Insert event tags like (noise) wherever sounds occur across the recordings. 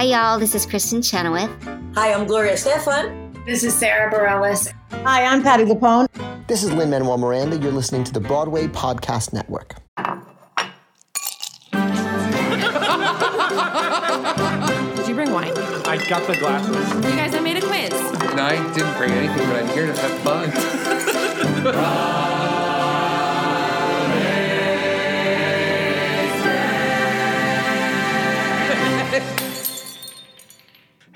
Hi, y'all. This is Kristin Chenoweth. Hi, I'm Gloria Estefan. This is Sara Bareilles. Hi, I'm Patti LuPone. This is Lin Manuel Miranda. You're listening to the Broadway Podcast Network. Did you bring wine? I got the glasses. You guys, I made a quiz. And I didn't bring anything, but I'm here to have fun. (laughs)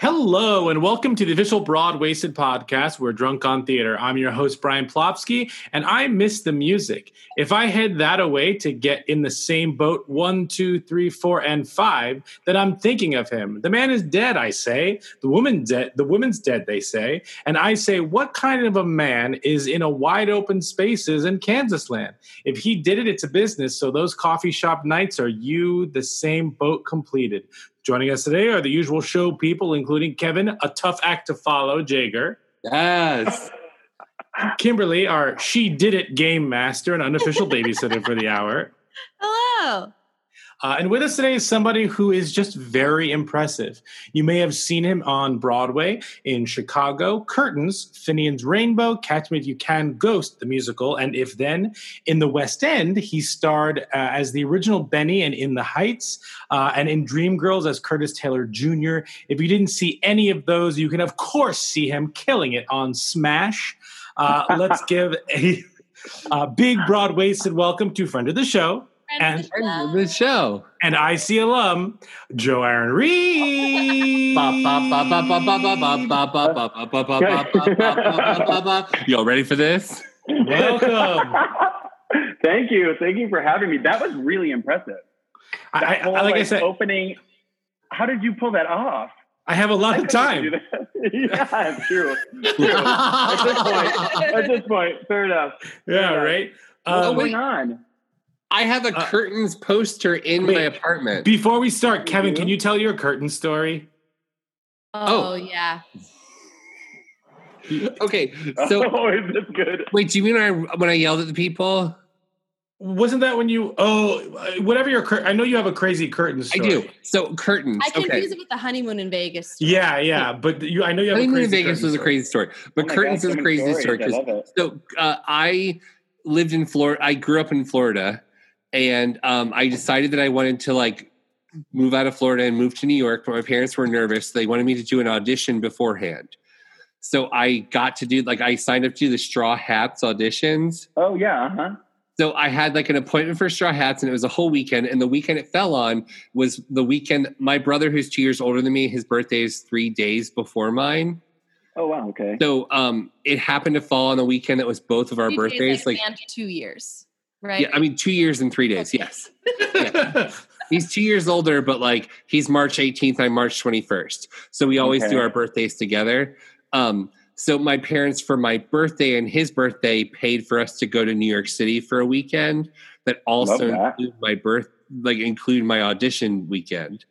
Hello, and welcome to the official Broadwaysted podcast. We're drunk on theater. I'm your host, Brian Plofsky, and I miss the music. If I head that away to get in the same boat one, two, three, four, and five, then I'm thinking of him. The man is dead, I say. The woman dead. The woman's dead, they say. And I say, what kind of a man is in a wide open spaces in Kansas land? If he did it, it's a business. So those coffee shop nights are you the same boat completed. Joining us today are the usual show people, including Kevin, a tough act to follow, Jager. Yes. (laughs) Kimberly, our she did it game master and unofficial babysitter for the hour. Hello. Uh, and with us today is somebody who is just very impressive. You may have seen him on Broadway in Chicago, Curtains, Finian's Rainbow, Catch Me If You Can, Ghost, the musical, and If Then. In the West End, he starred uh, as the original Benny and In the Heights, uh, and in Dreamgirls as Curtis Taylor Jr. If you didn't see any of those, you can, of course, see him killing it on Smash. Uh, let's (laughs) give a, a big, Broadwaysted welcome to friend of the show, and End the show. and IC alum Joe Aaron Reid. (laughs) Y'all ready for this? Welcome. (laughs) Thank you. Thank you for having me. That was really impressive. I, That I, whole, like I said, opening. How did you pull that off? I have a lot of I couldn't time. (laughs) yeah, true. true. At this point, at this point, fair enough. Yeah, Yeah. right. What's Um, going on? I have a Uh, curtains poster in wait. my apartment. before we start, Kevin, can you tell your curtain story? Oh, Oh. yeah. (laughs) Okay, (laughs) so oh, is this good? wait, do you mean when I when I yelled at the people? Wasn't that when you? Oh, uh, whatever your. cur- I know you have a crazy curtain story. I do. So curtains. I confuse okay. it with the honeymoon in Vegas. story. Yeah, yeah, but you. I know you have Honeymoon a in crazy Vegas curtain was a story. crazy story, but Oh curtains God, is a crazy story. stories. I 'cause- love it. So uh, I lived in Florida. I grew up in Florida, and um, I decided that I wanted to like move out of Florida and move to New York. But my parents were nervous. They wanted me to do an audition beforehand. So I got to do like I signed up to do the Straw Hats auditions. Oh yeah, uh huh. So I had like an appointment for Straw Hats, and it was a whole weekend. And the weekend it fell on was the weekend. My brother, who's two years older than me, his birthday is three days before mine. Oh wow, okay. So um, it happened to fall on a weekend that was both of our Three days, birthdays. Like, and two years, right? yeah, I mean, two years and three days. Yes, he's two years older, but like he's March 18th, I'm March 21st. So we always Okay. do our birthdays together. Um, so my parents, for my birthday and his birthday, paid for us to go to New York City for a weekend. That also that. included my birth, like include my audition weekend.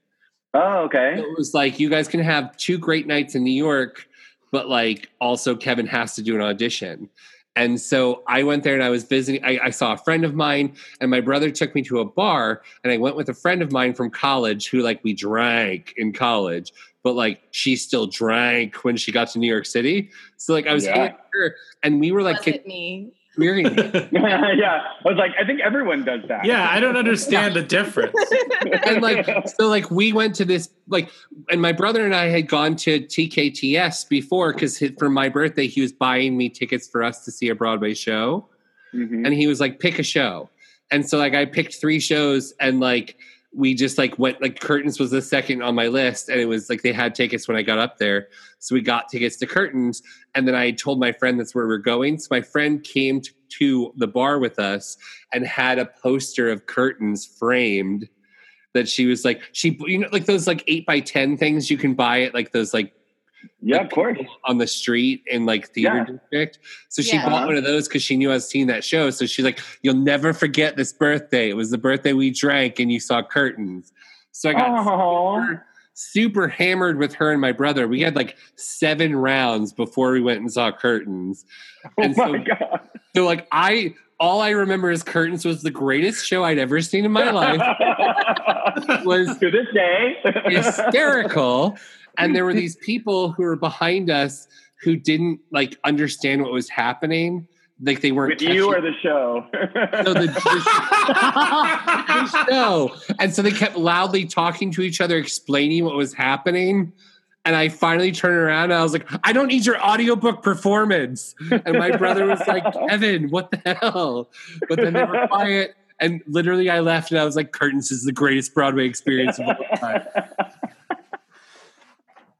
Oh okay. It was like you guys can have two great nights in New York, but like also Kevin has to do an audition. And so I went there and I was visiting. I, I saw a friend of mine, and my brother took me to a bar, and I went with a friend of mine from college who like we drank in college, but like she still drank when she got to New York City. So like I was Yeah. her, and we were like Was it me? We're- (laughs) yeah, I was like, I think everyone does that. yeah, I don't understand the (laughs) difference. and like so like we went to this like and my brother and i had gone to tkts before because for my birthday he was buying me tickets for us to see a broadway show Mhm. and he was like pick a show and so like i picked three shows and like we just like went like curtains was the second on my list and it was like they had tickets when i got up there. So we got tickets to curtains and then i told my friend that's where we're going. So my friend came to, to the bar with us and had a poster of curtains framed that she was like she you know like those like eight by ten things you can buy at like those like yeah, like, of course. on the street in like theater Yeah. district. So she Yeah. bought one of those because she knew I was seeing that show. So she's like, "You'll never forget this birthday. It was the birthday we drank and you saw curtains." So I got super, super hammered with her and my brother. We had like seven rounds before we went and saw curtains. oh And my so- god. So like I all I remember is Curtains was the greatest show I'd ever seen in my life. (laughs) Was to this day. hysterical. And there were (laughs) these people who were behind us who didn't like understand what was happening. Like they weren't With you or the show? so the, the, (laughs) (laughs) the show. And so they kept loudly talking to each other, explaining what was happening. And I finally turned around and I was like, I don't need your audiobook performance. And my brother was like, Evan, what the hell? But then they were quiet. And literally I left and I was like, Curtains is the greatest Broadway experience of all time.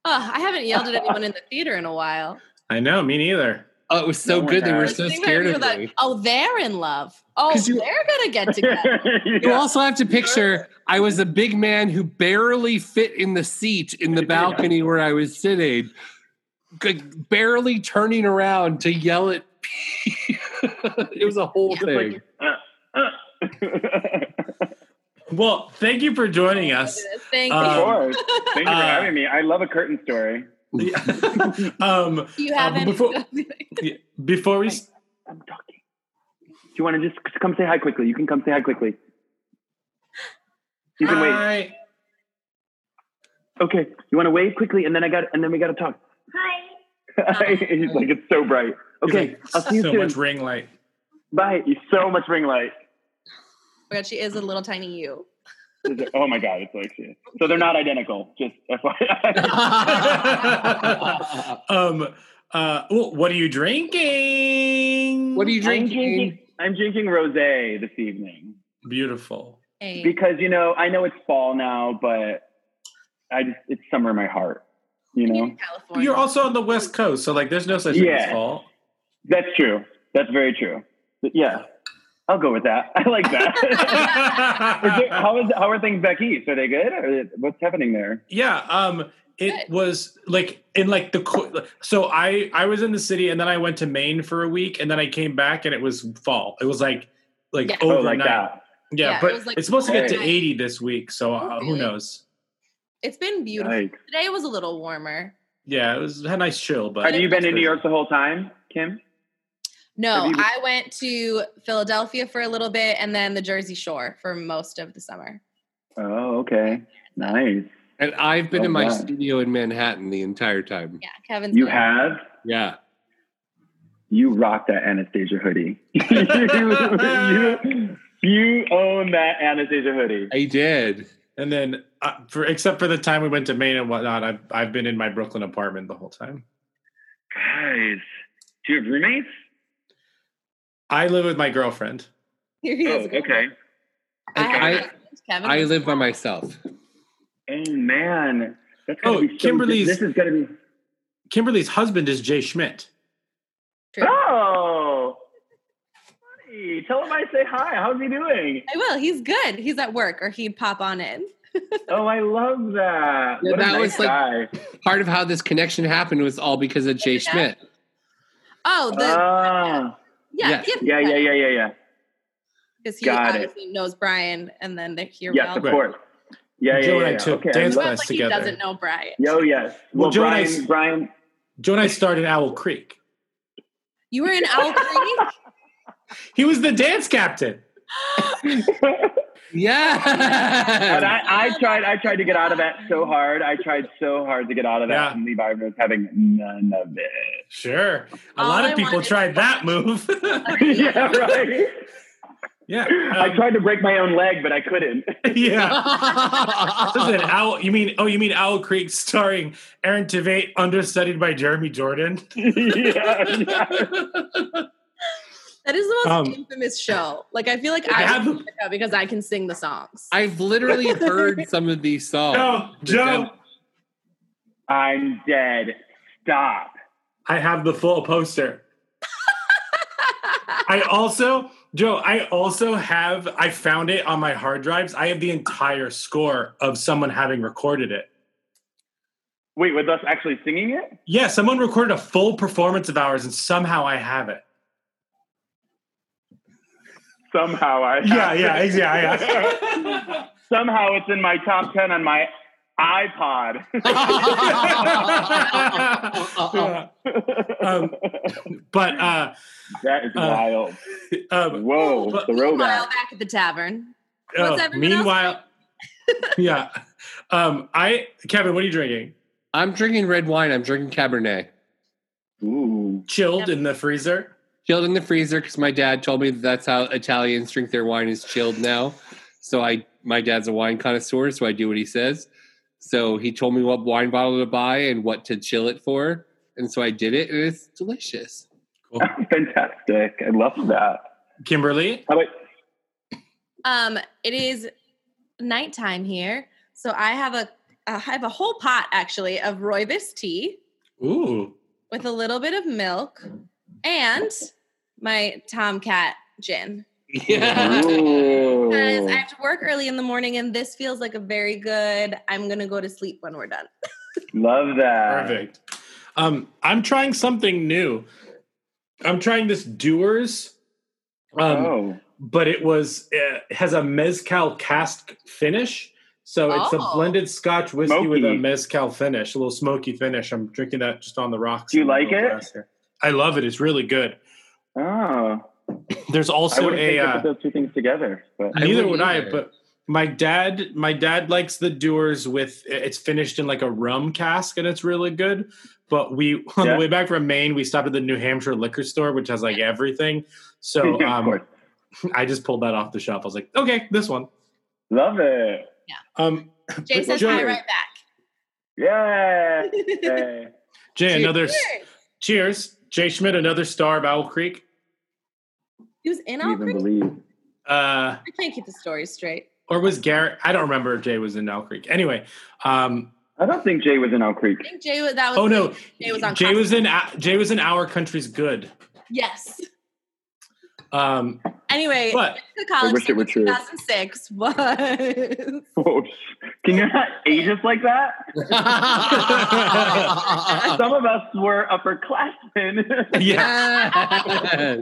Oh, I haven't yelled at anyone in the (laughs) theater in a while. I know, me neither. Oh, it was so No good. They were so scared of that, me. Oh, they're in love. Oh, you- they're gonna get (laughs) together. You also have to picture I was a big man who barely fit in the seat in the (laughs) balcony where I was sitting, like, barely turning around to yell at. it was a whole Yeah, thing. Uh, uh. Well, thank you for joining us. Thank Um, Of you. course. Thank you for (laughs) Uh, having me. I love a curtain story. (laughs) um, You uh, haven't. before (laughs) before we I'm talking. Do you want to just come say hi quickly? You can come say hi quickly. You can wait. Hi. Okay. You want to wave quickly, and then I got, and then we got to talk. Hi. He's like, it's so bright. Okay. like, I'll see you so soon. much ring light. Bye. You so much ring light. My God, she is a little tiny you. (laughs) Oh my god, it's like shit. So they're not identical. Just FYI. (laughs) um. Uh. Well, what are you drinking? What are you I'm drinking? drinking. I'm drinking rosé this evening Beautiful. Hey. because you know I know it's fall now, but I just it's summer in my heart. You know California. You're also on the West Coast, so like, there's no such thing as fall. that's true. That's very true. But yeah, I'll go with that. (laughs) I like that. (laughs) is there, how is how are things back east? Are they good? Or what's happening there? Yeah. Um. It Good. was like in like the co- so I I was in the city and then I went to Maine for a week and then I came back and it was fall. It was like like Yeah. Oh, overnight. like that. Yeah, Yeah, but was, like, it's supposed to get to overnight. 80 this week, so uh, who knows? It's been beautiful. Yikes. Today was a little warmer. Yeah, it was had a nice chill, but Have you been in New York the whole time, Kim? No, Have you- I went to Philadelphia for a little bit and then the Jersey Shore for most of the summer. Oh, okay. Nice. And I've been Oh, in my wow. studio in Manhattan the entire time. Yeah, Kevin. You been- have? Yeah. You rock that Anastasia hoodie. (laughs) you, you own that Anastasia hoodie. I did. and then uh, for except for the time we went to Maine and whatnot, I've I've been in my Brooklyn apartment the whole time. Guys, do you have roommates? I live with my girlfriend. Here (laughs) he Oh, is. okay. I, have I- a- Kevin I live by myself. Oh man, that's Oh, be so Kimberly's- This is gonna be. Kimberly's husband is Jay Schmidt. True. Oh, buddy, tell him I say hi. How's he doing? I will. He's good. He's at work, or he'd pop on in. (laughs) Oh, I love that. Yeah, what a that nice was like- guy. Part of how this connection happened was all because of Jay Schmidt. Oh, the Ah, yeah, yes. give yeah, yeah, yeah, yeah, yeah. Because he Got it. obviously knows Brian, and then they hear Yes, well. of course. Yeah, yeah, Joe yeah. and I yeah. took okay, dance Well, class like together. he doesn't know Brian. Yo, yes. Well, Well, Joe and I Brian, Brian, Joe and I starred in Owl Creek. You were in Owl Creek. (laughs) He was the dance captain. (gasps) (laughs) Yeah. and I, I tried. I tried to get out of that so hard. I tried so hard to get out of that, Yeah. and Levi was having none of it. Sure. A All lot I of people want is tried that move. (laughs) yeah, right. yeah. I um, tried to break my own leg, but I couldn't. (laughs) yeah. (laughs) Listen, Owl, you mean oh you mean Owl Creek starring Aaron Tveit understudied by Jeremy Jordan? yeah, yeah. That is the most Um, infamous show. Like I feel like I I, have- have it because I can sing the songs. I've literally (laughs) heard some of these songs. No, Joe. I'm dead. Stop. I have the full poster. (laughs) I also, Joe, I also have, I found it on my hard drives. I have the entire score of someone having recorded it. Wait, with us actually singing it? Yeah, someone recorded a full performance of ours and somehow I have it. Somehow I. Yeah, yeah, exactly. Yeah. (laughs) Somehow it's in my top ten on my iPod. Yeah. (laughs) Um, but uh, that is uh, wild. um, Whoa, but- the Meanwhile, back at the tavern. What's everyone else meanwhile, yeah. Um, I Kevin, what are you drinking? I'm drinking red wine. I'm drinking Cabernet. Ooh. Chilled in the freezer. Chilled in the freezer because my dad told me that that's how Italians drink their wine is chilled now. So I, my dad's a wine connoisseur, so I do what he says. So he told me what wine bottle to buy and what to chill it for, and so I did it, and it's delicious. Cool, (laughs) Fantastic. I love that. Kimberly, How about Um, it is nighttime here, so I have a I have a whole pot actually of rooibos tea ooh, with a little bit of milk and my Tomcat gin. Yeah. Because I have to work early in the morning, and this feels like a very good. I'm gonna go to sleep when we're done. (laughs) Love that. perfect. Um, I'm trying something new. I'm trying this Dewar's. Um, oh. but it was uh, it has a mezcal cask finish. So it's a Oh. blended Scotch whiskey with a mezcal finish, a little smoky finish. I'm drinking that just on the rocks. Do you like it? glass here. I love it. It's really good. Oh. There's also wouldn't a think uh, put those two things together. But I neither wouldn't would I, but my dad my dad likes the Dewar's with it's finished in like a rum cask and it's really good. But we (laughs) on Yeah. the way back from Maine, we stopped at the New Hampshire liquor store, which has like everything. So (laughs) um. (laughs) I just pulled that off the shelf. I was like, okay, this one. Love it. Um, Jay but says Joe- hi right back. Yeah. Hey. Jay, another Cheers. cheers. Jay Schmidt, another star of Owl Creek. He was in Can't even Creek? believe. Uh, I can't keep the story straight. or was Garrett? I don't remember if Jay was in Owl Creek. Anyway, um, I don't think Jay was in Owl Creek. I think Jay was that was oh no, Jay was on Jay was in Jay was in Our Country's Good. Yes. Um, Anyway, But- to college wish it were true. 2006 was (laughs) Can you not age us like that? (laughs) Some of us were upperclassmen. (laughs) yeah.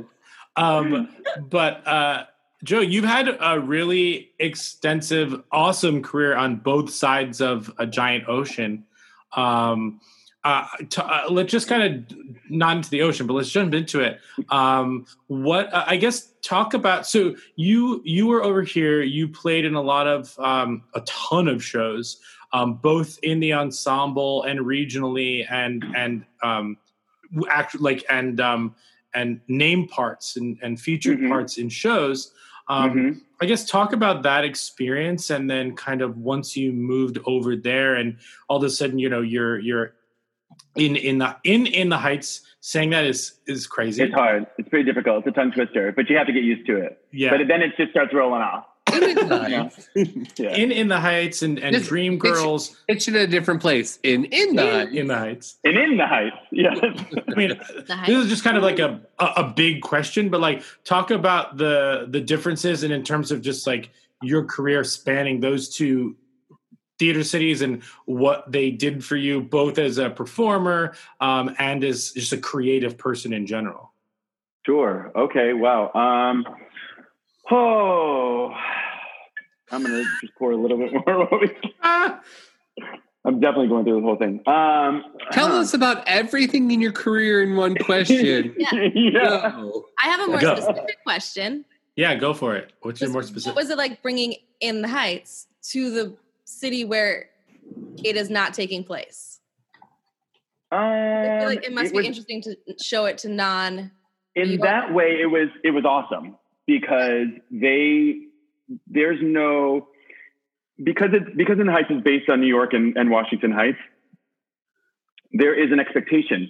Um, but uh, Joe, you've had a really extensive, awesome career on both sides of a giant ocean. Um, uh, to, uh, let's just kind of not into the ocean, but let's jump into it. Um, what uh, I guess talk about. So you you were over here. You played in a lot of um, a ton of shows, um, both in the ensemble and regionally, and and um, act like and um, and name parts and, and featured Mhm. parts in shows. Um, Mhm. I guess talk about that experience, and then kind of once you moved over there, and all of a sudden, you know, you're you're in in the in in the heights. Saying that is is crazy. It's hard. It's pretty difficult. It's a tongue twister, but you have to get used to it. Yeah, But then it just starts rolling off. (laughs) Nice. Yeah. in in the heights and and Just- Dream Girls It's in a different place. In in the in the heights. and in the heights. yeah (laughs) I mean, this is just kind of like a, a a big question, but like talk about the the differences and in terms of just like your career spanning those two theater cities and what they did for you, both as a performer um, and as just a creative person in general. Sure. Okay. Wow. Um, oh, I'm gonna just pour a little bit more. (laughs) while we- I'm definitely going through the whole thing. Um, Tell us about everything in your career in one (laughs) question. yeah. Go. I have a more Go. specific question. yeah, go for it. What's your Was- more What specific? was it like bringing in the Heights to the city where it is not taking place? I feel Um, like it must it be was- interesting to show it to non. in that way it was it was awesome because they there's no because it's because in the heights is based on new york and, and washington heights there is an expectation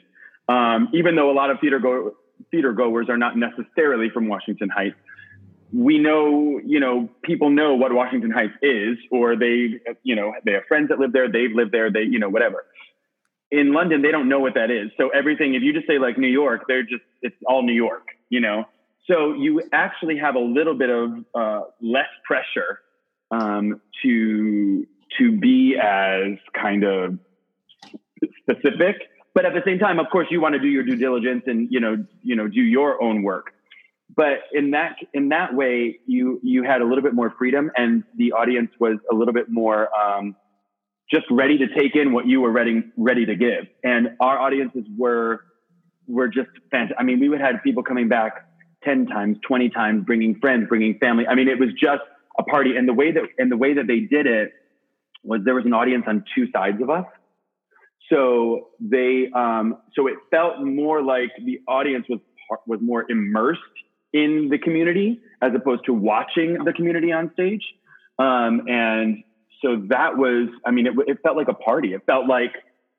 um, even though a lot of theater go theater goers are not necessarily from washington heights we know you know people know what washington heights is or they you know they have friends that live there they've lived there they you know whatever in London, they don't know what that is. So everything, if you just say like New York, they're just, it's all New York, you know? So you actually have a little bit of uh, less pressure um, to, to be as kind of specific. But at the same time, of course, you want to do your due diligence and, you know, you know, do your own work. But in that, in that way, you, you had a little bit more freedom and the audience was a little bit more, um, just ready to take in what you were ready ready to give. And our audiences were were just fantastic. I mean, we would have people coming back ten times, twenty times, bringing friends, bringing family. I mean, it was just a party. And the way that and the way that they did it was there was an audience on two sides of us. So they, um, so it felt more like the audience was was more immersed in the community as opposed to watching the community on stage. Um, and so that was, I mean, it, it felt like a party. It felt like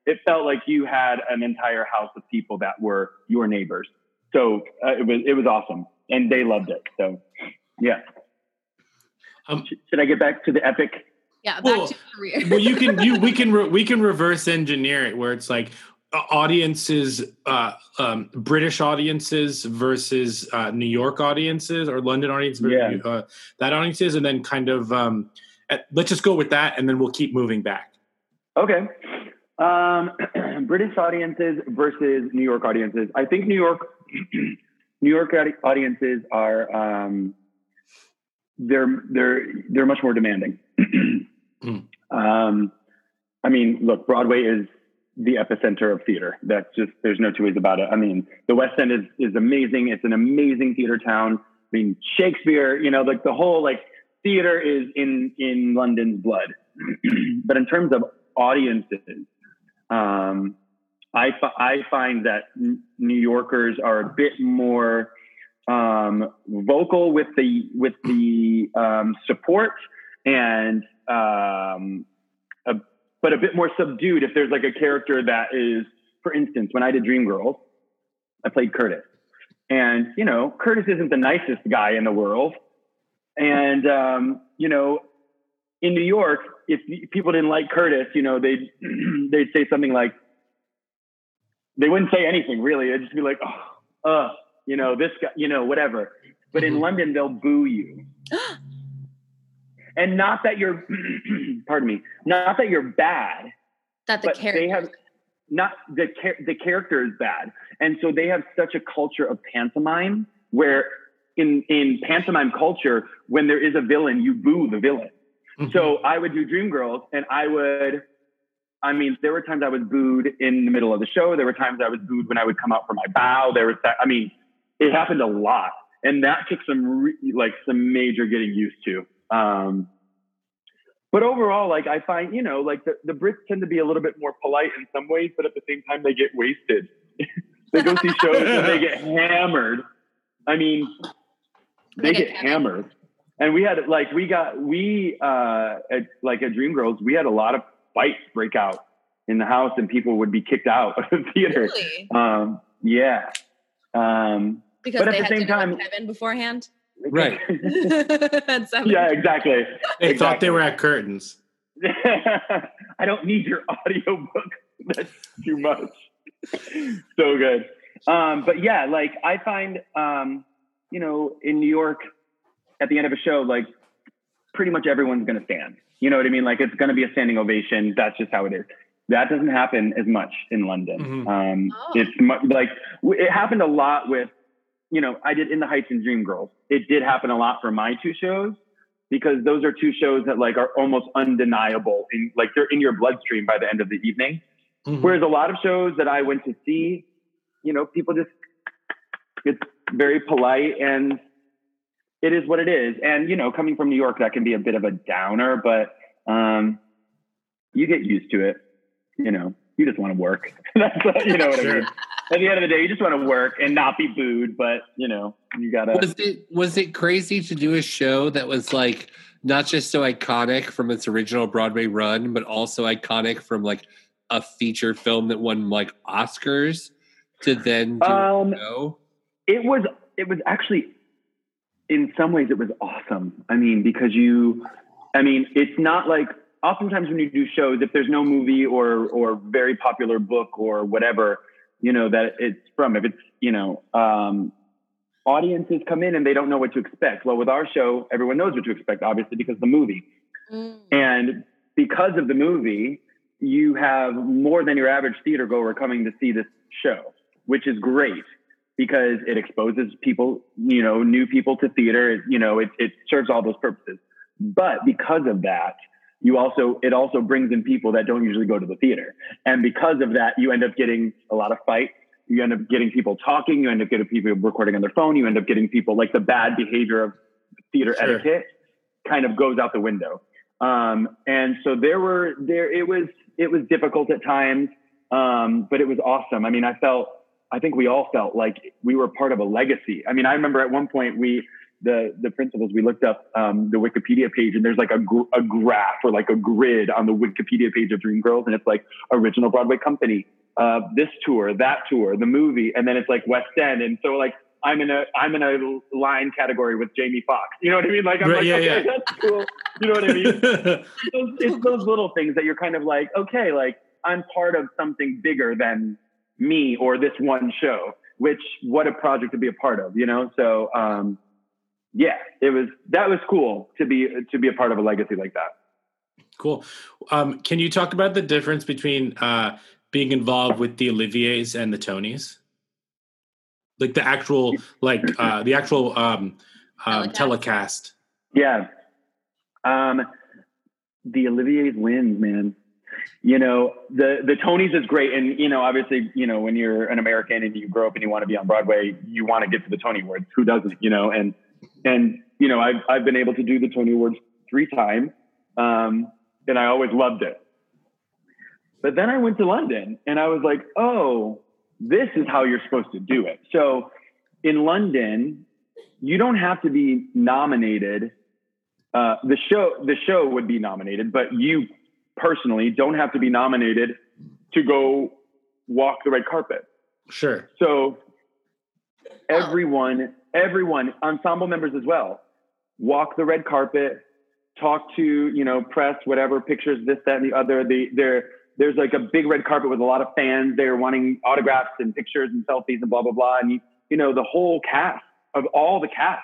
it felt like you had an entire house of people that were your neighbors. So uh, it was it was awesome, and they loved it. So yeah. Um, Should I get back to the epic? Yeah, back well, to career. well, you can you we (laughs) can re, we can reverse engineer it where it's like audiences, uh, um, British audiences versus uh, New York audiences or London audiences, yeah. uh, that audiences, and then kind of um, at, let's just go with that, and then we'll keep moving back. Okay. Um, (clears throat) British audiences versus New York audiences. I think New York, (clears throat) New York audiences are um, they're they're they're much more demanding. (clears throat) mm. um, I mean, look, Broadway is the epicenter of theater. That's just there's no two ways about it. I mean, the West End is is amazing. It's an amazing theater town. I mean, Shakespeare, you know, like the whole like theater is in in London's blood. (clears throat) but in terms of audiences, um, I I find that New Yorkers are a bit more um, vocal with the with the um, support and um, a, but a bit more subdued if there's like a character that is, for instance, when I did Dreamgirls, I played Curtis, and you know Curtis isn't the nicest guy in the world, and um, you know in New York, if people didn't like Curtis, you know they'd (clears throat) they'd say something like they wouldn't say anything really. They'd just be like, oh, uh, you know, this guy, you know, whatever. But in mm-hmm. London, they'll boo you. And not that you're, (clears throat) pardon me, not that you're bad. That the character. They have not the the character is bad, and so they have such a culture of pantomime where in in pantomime culture, when there is a villain, you boo the villain. Mm-hmm. So I would do Dreamgirls, and I would I mean, there were times I was booed in the middle of the show. There were times I was booed when I would come out for my bow. There was, that I mean, it happened a lot, and that took some re- like some major getting used to. Um, but overall, like I find, you know, like the, the Brits tend to be a little bit more polite in some ways, but at the same time, they get wasted. (laughs) they go see (laughs) shows and they get hammered. I mean, they, they get, get hammered. And we had like we got we uh at, like at Dreamgirls, we had a lot of fights break out in the house, and people would be kicked out of the theater. Really? Um, yeah. Um, because but at the same time, Kevin beforehand. Right. (laughs) yeah, exactly. They exactly. thought they were at curtains. (laughs) I don't need your audio book. (laughs) That's too much. so good. Um, but yeah, like I find, um, you know, in New York, at the end of a show, like pretty much everyone's going to stand. You know what I mean? Like it's going to be a standing ovation. That's just how it is. That doesn't happen as much in London. Mm-hmm. Um, oh. It's mu- like it happened a lot with, you know, I did In the Heights and Dreamgirls. It did happen a lot for my two shows because those are two shows that like are almost undeniable in like they're in your bloodstream by the end of the evening. Mm-hmm. Whereas a lot of shows that I went to see, you know, people just it's very polite and it is what it is. And you know, coming from New York, that can be a bit of a downer, but um, you get used to it you know, you just want to work. (laughs) That's you know what sure. I mean. At the end of the day, you just want to work and not be booed, but you know, you gotta. Was it was it crazy to do a show that was like not just so iconic from its original Broadway run, but also iconic from like a feature film that won like Oscars to then do um, a show? It was it was actually in some ways it was awesome. I mean, because you I mean, it's not like oftentimes when you do shows, if there's no movie or or very popular book or whatever, you know that it's from, if it's you know, um, audiences come in and they don't know what to expect. Well, with our show, everyone knows what to expect, obviously, because the movie, mm. and because of the movie, you have more than your average theater goer coming to see this show, which is great because it exposes people, you know, new people to theater. You know, it, it serves all those purposes. But because of that, you also it also brings in people that don't usually go to the theater, and because of that, you end up getting a lot of fights. You end up getting people talking. You end up getting people recording on their phone. You end up getting people like the bad behavior of theater Sure. etiquette kind of goes out the window. Um, and so there were there it was it was difficult at times, um, but it was awesome. I mean, I felt I think we all felt like we were part of a legacy. I mean, I remember at one point we the the principals we looked up um, the Wikipedia page and there's like a gr- a graph or like a grid on the Wikipedia page of Dreamgirls and it's like original Broadway company, uh, this tour, that tour, the movie, and then it's like West End, and so like. I'm in a I'm in a line category with Jamie Foxx. You know what I mean? Like I'm Right, like, yeah, okay, yeah. that's cool. You know what I mean? (laughs) those, it's those little things that you're kind of like, okay, like I'm part of something bigger than me or this one show, which what a project to be a part of, you know? So, um, yeah, it was, that was cool to be, to be a part of a legacy like that. Cool. Um, can you talk about the difference between uh, being involved with the Olivier's and the Tonys? Like the actual, like uh, the actual um, um, Telecast. telecast. Yeah. Um, the Olivier's wins, man. You know, the the Tonys is great, and you know, obviously, you know, when you're an American and you grow up and you want to be on Broadway, you want to get to the Tony Awards. Who doesn't? You know, and and you know, I've I've been able to do the Tony Awards three times, um, and I always loved it. But then I went to London, and I was like, oh, this is how you're supposed to do it. So in London, you don't have to be nominated. Uh, the show the show would be nominated, but you personally don't have to be nominated to go walk the red carpet. Sure. So everyone, everyone, ensemble members as well, walk the red carpet, talk to you know press, whatever pictures, this, that, and the other. The there there's like a big red carpet with a lot of fans there wanting autographs and pictures and selfies and blah blah blah. And you you know the whole cast of all the cast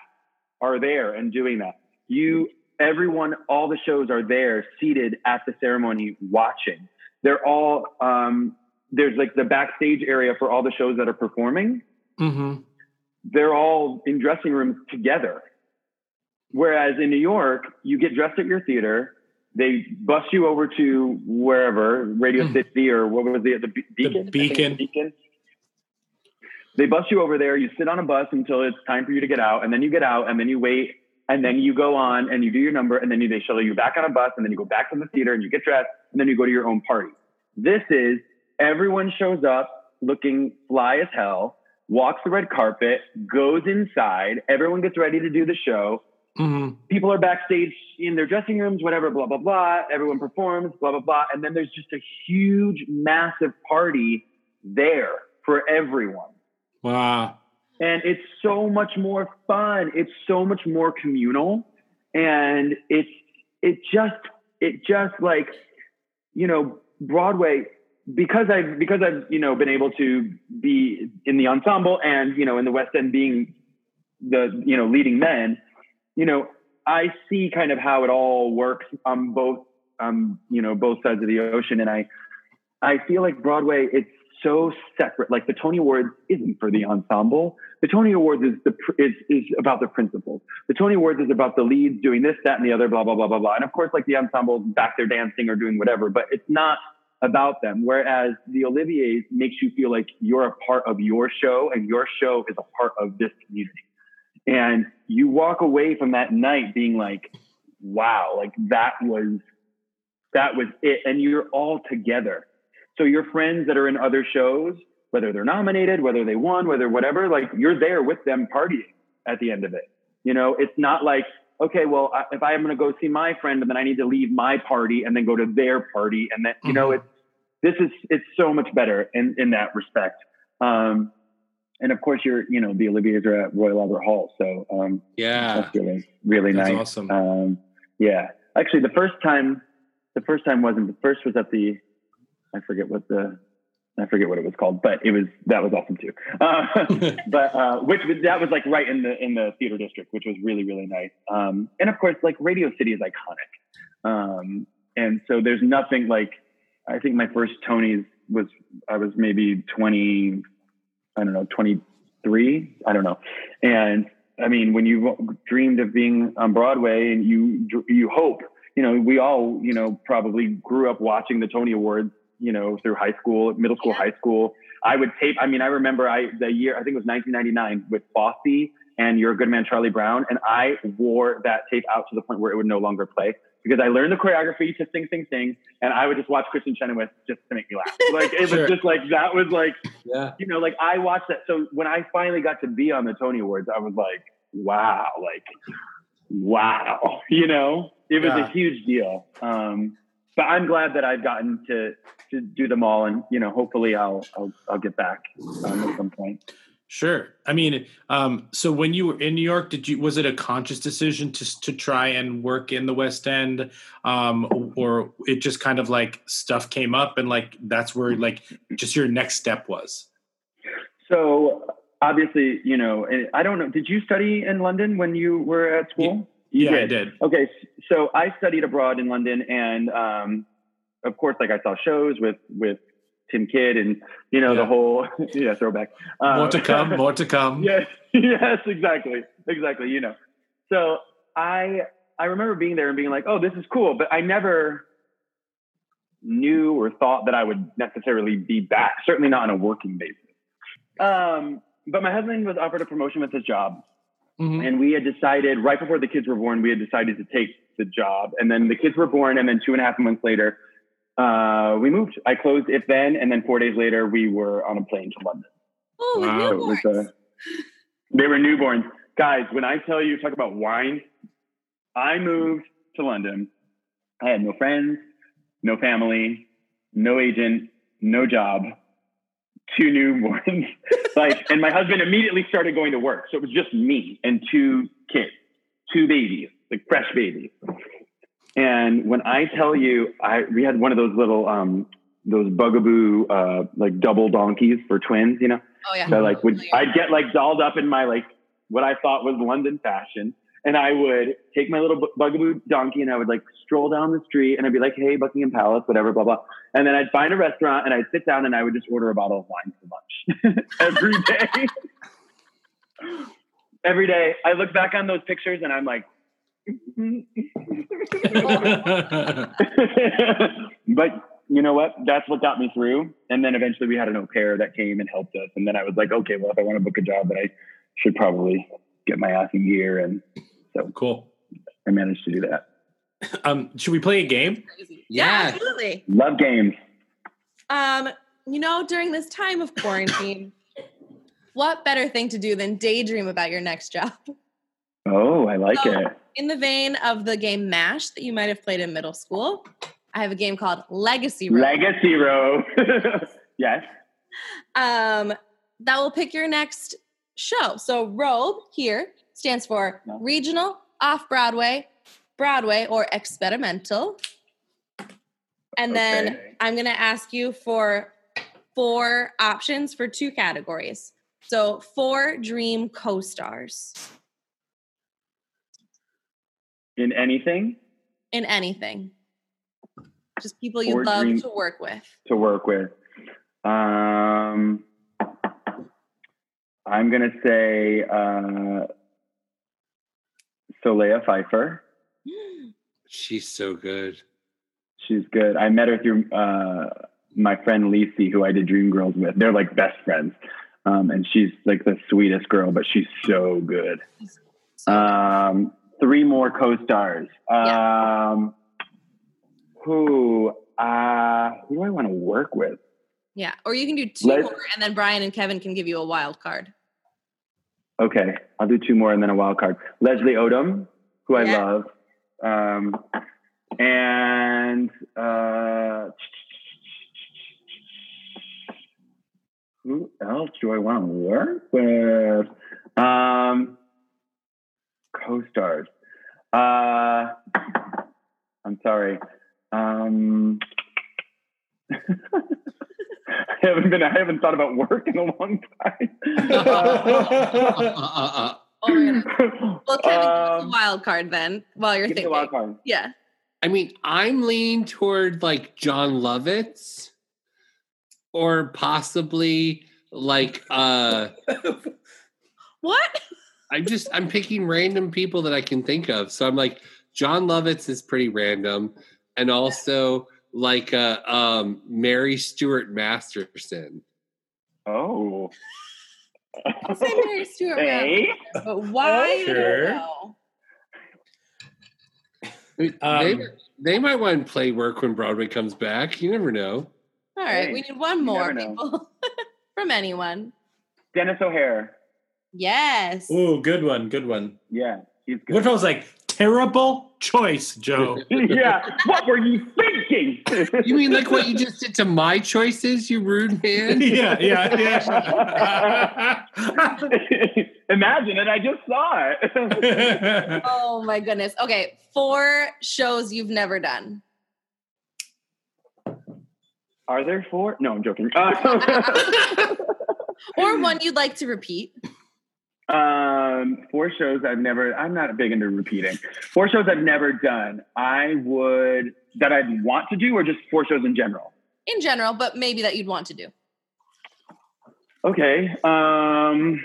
are there and doing that. You everyone, all the shows are there, seated at the ceremony, watching. They're all um, there's like the backstage area for all the shows that are performing. Mm-hmm. They're all in dressing rooms together. Whereas in New York, you get dressed at your theater. They bus you over to wherever, Radio Mm. City or what was the the Beacon? Think Beacon. Beacon. They bus you over there. You sit on a bus until it's time for you to get out, and then you get out, and then you wait, and then you go on and you do your number, and then you, they shuttle you back on a bus, and then you go back to the theater, and you get dressed, and then you go to your own party. This is everyone shows up looking fly as hell, walks the red carpet, goes inside, everyone gets ready to do the show, Mm-hmm. people are backstage in their dressing rooms, whatever, blah, blah, blah. Everyone performs, blah, blah, blah. And then there's just a huge, massive party there for everyone. Wow. And it's so much more fun. It's so much more communal. And it's, it just, it just like, you know, Broadway, because I've, because I've, you know, been able to be in the ensemble and, you know, in the West End being the, you know, leading men, you know, I see kind of how it all works on both, um, you know, both sides of the ocean. And I, I feel like Broadway, it's so separate. Like the Tony Awards isn't for the ensemble. The Tony Awards is the is is about the principals. The Tony Awards is about the leads doing this, that, and the other, blah blah blah blah blah. And of course, like the ensemble back there dancing or doing whatever, but it's not about them. Whereas the Olivier's makes you feel like you're a part of your show, and your show is a part of this community. And you walk away from that night being like, wow, like that was that was it. And you're all together. So your friends that are in other shows, whether they're nominated, whether they won, whether whatever, like you're there with them partying at the end of it. You know, it's not like, okay, well, I- if I'm going to go see my friend and then I need to leave my party and then go to their party. And then, you know, it's, this is, it's so much better in, in that respect. Um, and of course you're, you know, the Olivier's are at Royal Albert Hall. So, um, Yeah. that's really, really That's nice. awesome. Um, yeah, actually, the first time, the first time wasn't the first was at the, I forget what the, I forget what it was called, but it was that was awesome too. Uh, (laughs) (laughs) but uh, which was- that was like right in the in the theater district, which was really really nice. Um, and of course, like Radio City is iconic, um, and so there's nothing like. I think my first Tony's was I was maybe twenty, I don't know, twenty three, I don't know, and I mean, when you dreamed of being on Broadway and you you hope, you know, we all, you know, probably grew up watching the Tony Awards, you know, through high school, middle school, high school. I would tape. I mean, I remember I the year I think it was 1999 with Fosse and You're a Good Man, Charlie Brown, and I wore that tape out to the point where it would no longer play because I learned the choreography to sing, sing, sing, and I would just watch Kristin Chenoweth just to make me laugh. (laughs) Like it Sure. was just like that was like Yeah. you know, like I watched that. So when I finally got to be on the Tony Awards, I was like, wow, like, wow, (laughs) you know, it was Yeah. a huge deal. Um, but I'm glad that I've gotten to to do them all, and you know, hopefully I'll I'll, I'll get back um, at some point. Sure. I mean, um, so when you were in New York, did you was it a conscious decision to to try and work in the West End, um, or it just kind of like stuff came up and like that's where like just your next step was? So obviously, you know, I don't know. Did you study in London when you were at school? You yeah, I did. Okay, so I studied abroad in London, and um, of course, like I saw shows with with Tim Kidd, and you know Yeah. the whole (laughs) yeah throwback. Uh, More to come. More to come. (laughs) yes, yes, exactly, exactly. You know, so I I remember being there and being like, oh, this is cool, but I never knew or thought that I would necessarily be back. Certainly not on a working basis. Um, but my husband was offered a promotion with his job, Mhm. and we had decided right before the kids were born, we had decided to take the job. And then the kids were born, and then two and a half months later, uh, we moved. I closed it then, and then four days later, we were on a plane to London. Oh, with Wow. So it was, newborns. uh, they were newborns. Guys, when I tell you, talk about wine, I moved to London. I had no friends, no family, no agent, no job, two newborns. (laughs) like, and my husband immediately started going to work. So it was just me and two kids, two babies, like fresh babies. And when I tell you, I we had one of those little um those bugaboo uh like double donkeys for twins, you know. oh yeah. So like would Familiar. I'd get like dolled up in my like what I thought was London fashion. And I would take my little bugaboo donkey and I would like stroll down the street and I'd be like, hey, Buckingham Palace, whatever, blah, blah. And then I'd find a restaurant and I'd sit down and I would just order a bottle of wine for lunch (laughs) every day. (laughs) every day. I look back on those pictures and I'm like, (laughs) but you know what? That's what got me through. And then eventually we had an au pair that came and helped us. And then I was like, okay, well, if I want to book a job, then I should probably get my ass in gear. And so cool. I managed to do that. Um, should we play a game? Crazy. Yeah. absolutely. Love games. Um, you know, during this time of quarantine, (laughs) what better thing to do than daydream about your next job? Oh, I like So- it. In the vein of the game MASH that you might have played in middle school, I have a game called Legacy Road. Legacy row. (laughs) yes. um, that will pick your next show. So Robe here stands for No. Regional, Off Broadway, Broadway, or Experimental. And then Okay. I'm going to ask you for four options for two categories. So four dream co-stars In anything in anything. Just people Four love to work with. to work with. Um, I'm going to say uh, Solea Pfeiffer. She's so good. She's good. I met her through uh, my friend Lisi, who I did Dream Girls with. They're like best friends. Um, and she's like the sweetest girl, but she's so good. Um, three more co-stars. Um, who, uh, who do I want to work with? Yeah. Or you can do 2 Let- more and then Brian and Kevin can give you a wild card. Okay, I'll do two more and then a wild card. Leslie Odom, who I Yeah. love, um, and uh, who else do I want to work with? Um, co-stars. Uh, I'm sorry. Um, (laughs) I (laughs) haven't been. I haven't thought about work in a long time. Uh, (laughs) Oh my God. Well, Kevin, give us a Um, wild card then while you're Give a thinking. wild card. Yeah. I mean, I'm leaning toward like Jon Lovitz or possibly like uh (laughs) What? I'm just I'm picking random people that I can think of. So I'm like Jon Lovitz is pretty random, and also like uh, um, Mary Stuart Masterson. Oh. I'll say Mary Stuart, (laughs) Hey. but why? Sure. I don't they, Um, they might want to play work when Broadway comes back. You never know. All right, Hey, we need one more people (laughs) from anyone. Dennis O'Hare. Yes. Ooh, good one, good one. Yeah, he's What if good. I was like, terrible choice, Joe? (laughs) yeah. What were you thinking? (laughs) You mean like what you just did to my choices, you rude man? (laughs) yeah, yeah, yeah. Imagine it. I just saw it. Oh my goodness. Okay, four shows you've never done. Are there four? No, I'm joking. Uh, Or one you'd like to repeat. Um, four shows I've never. I'm not big into repeating. Four shows I've never done. I would that I'd want to do, or just four shows in general. In general, but maybe that you'd want to do. Okay. Um,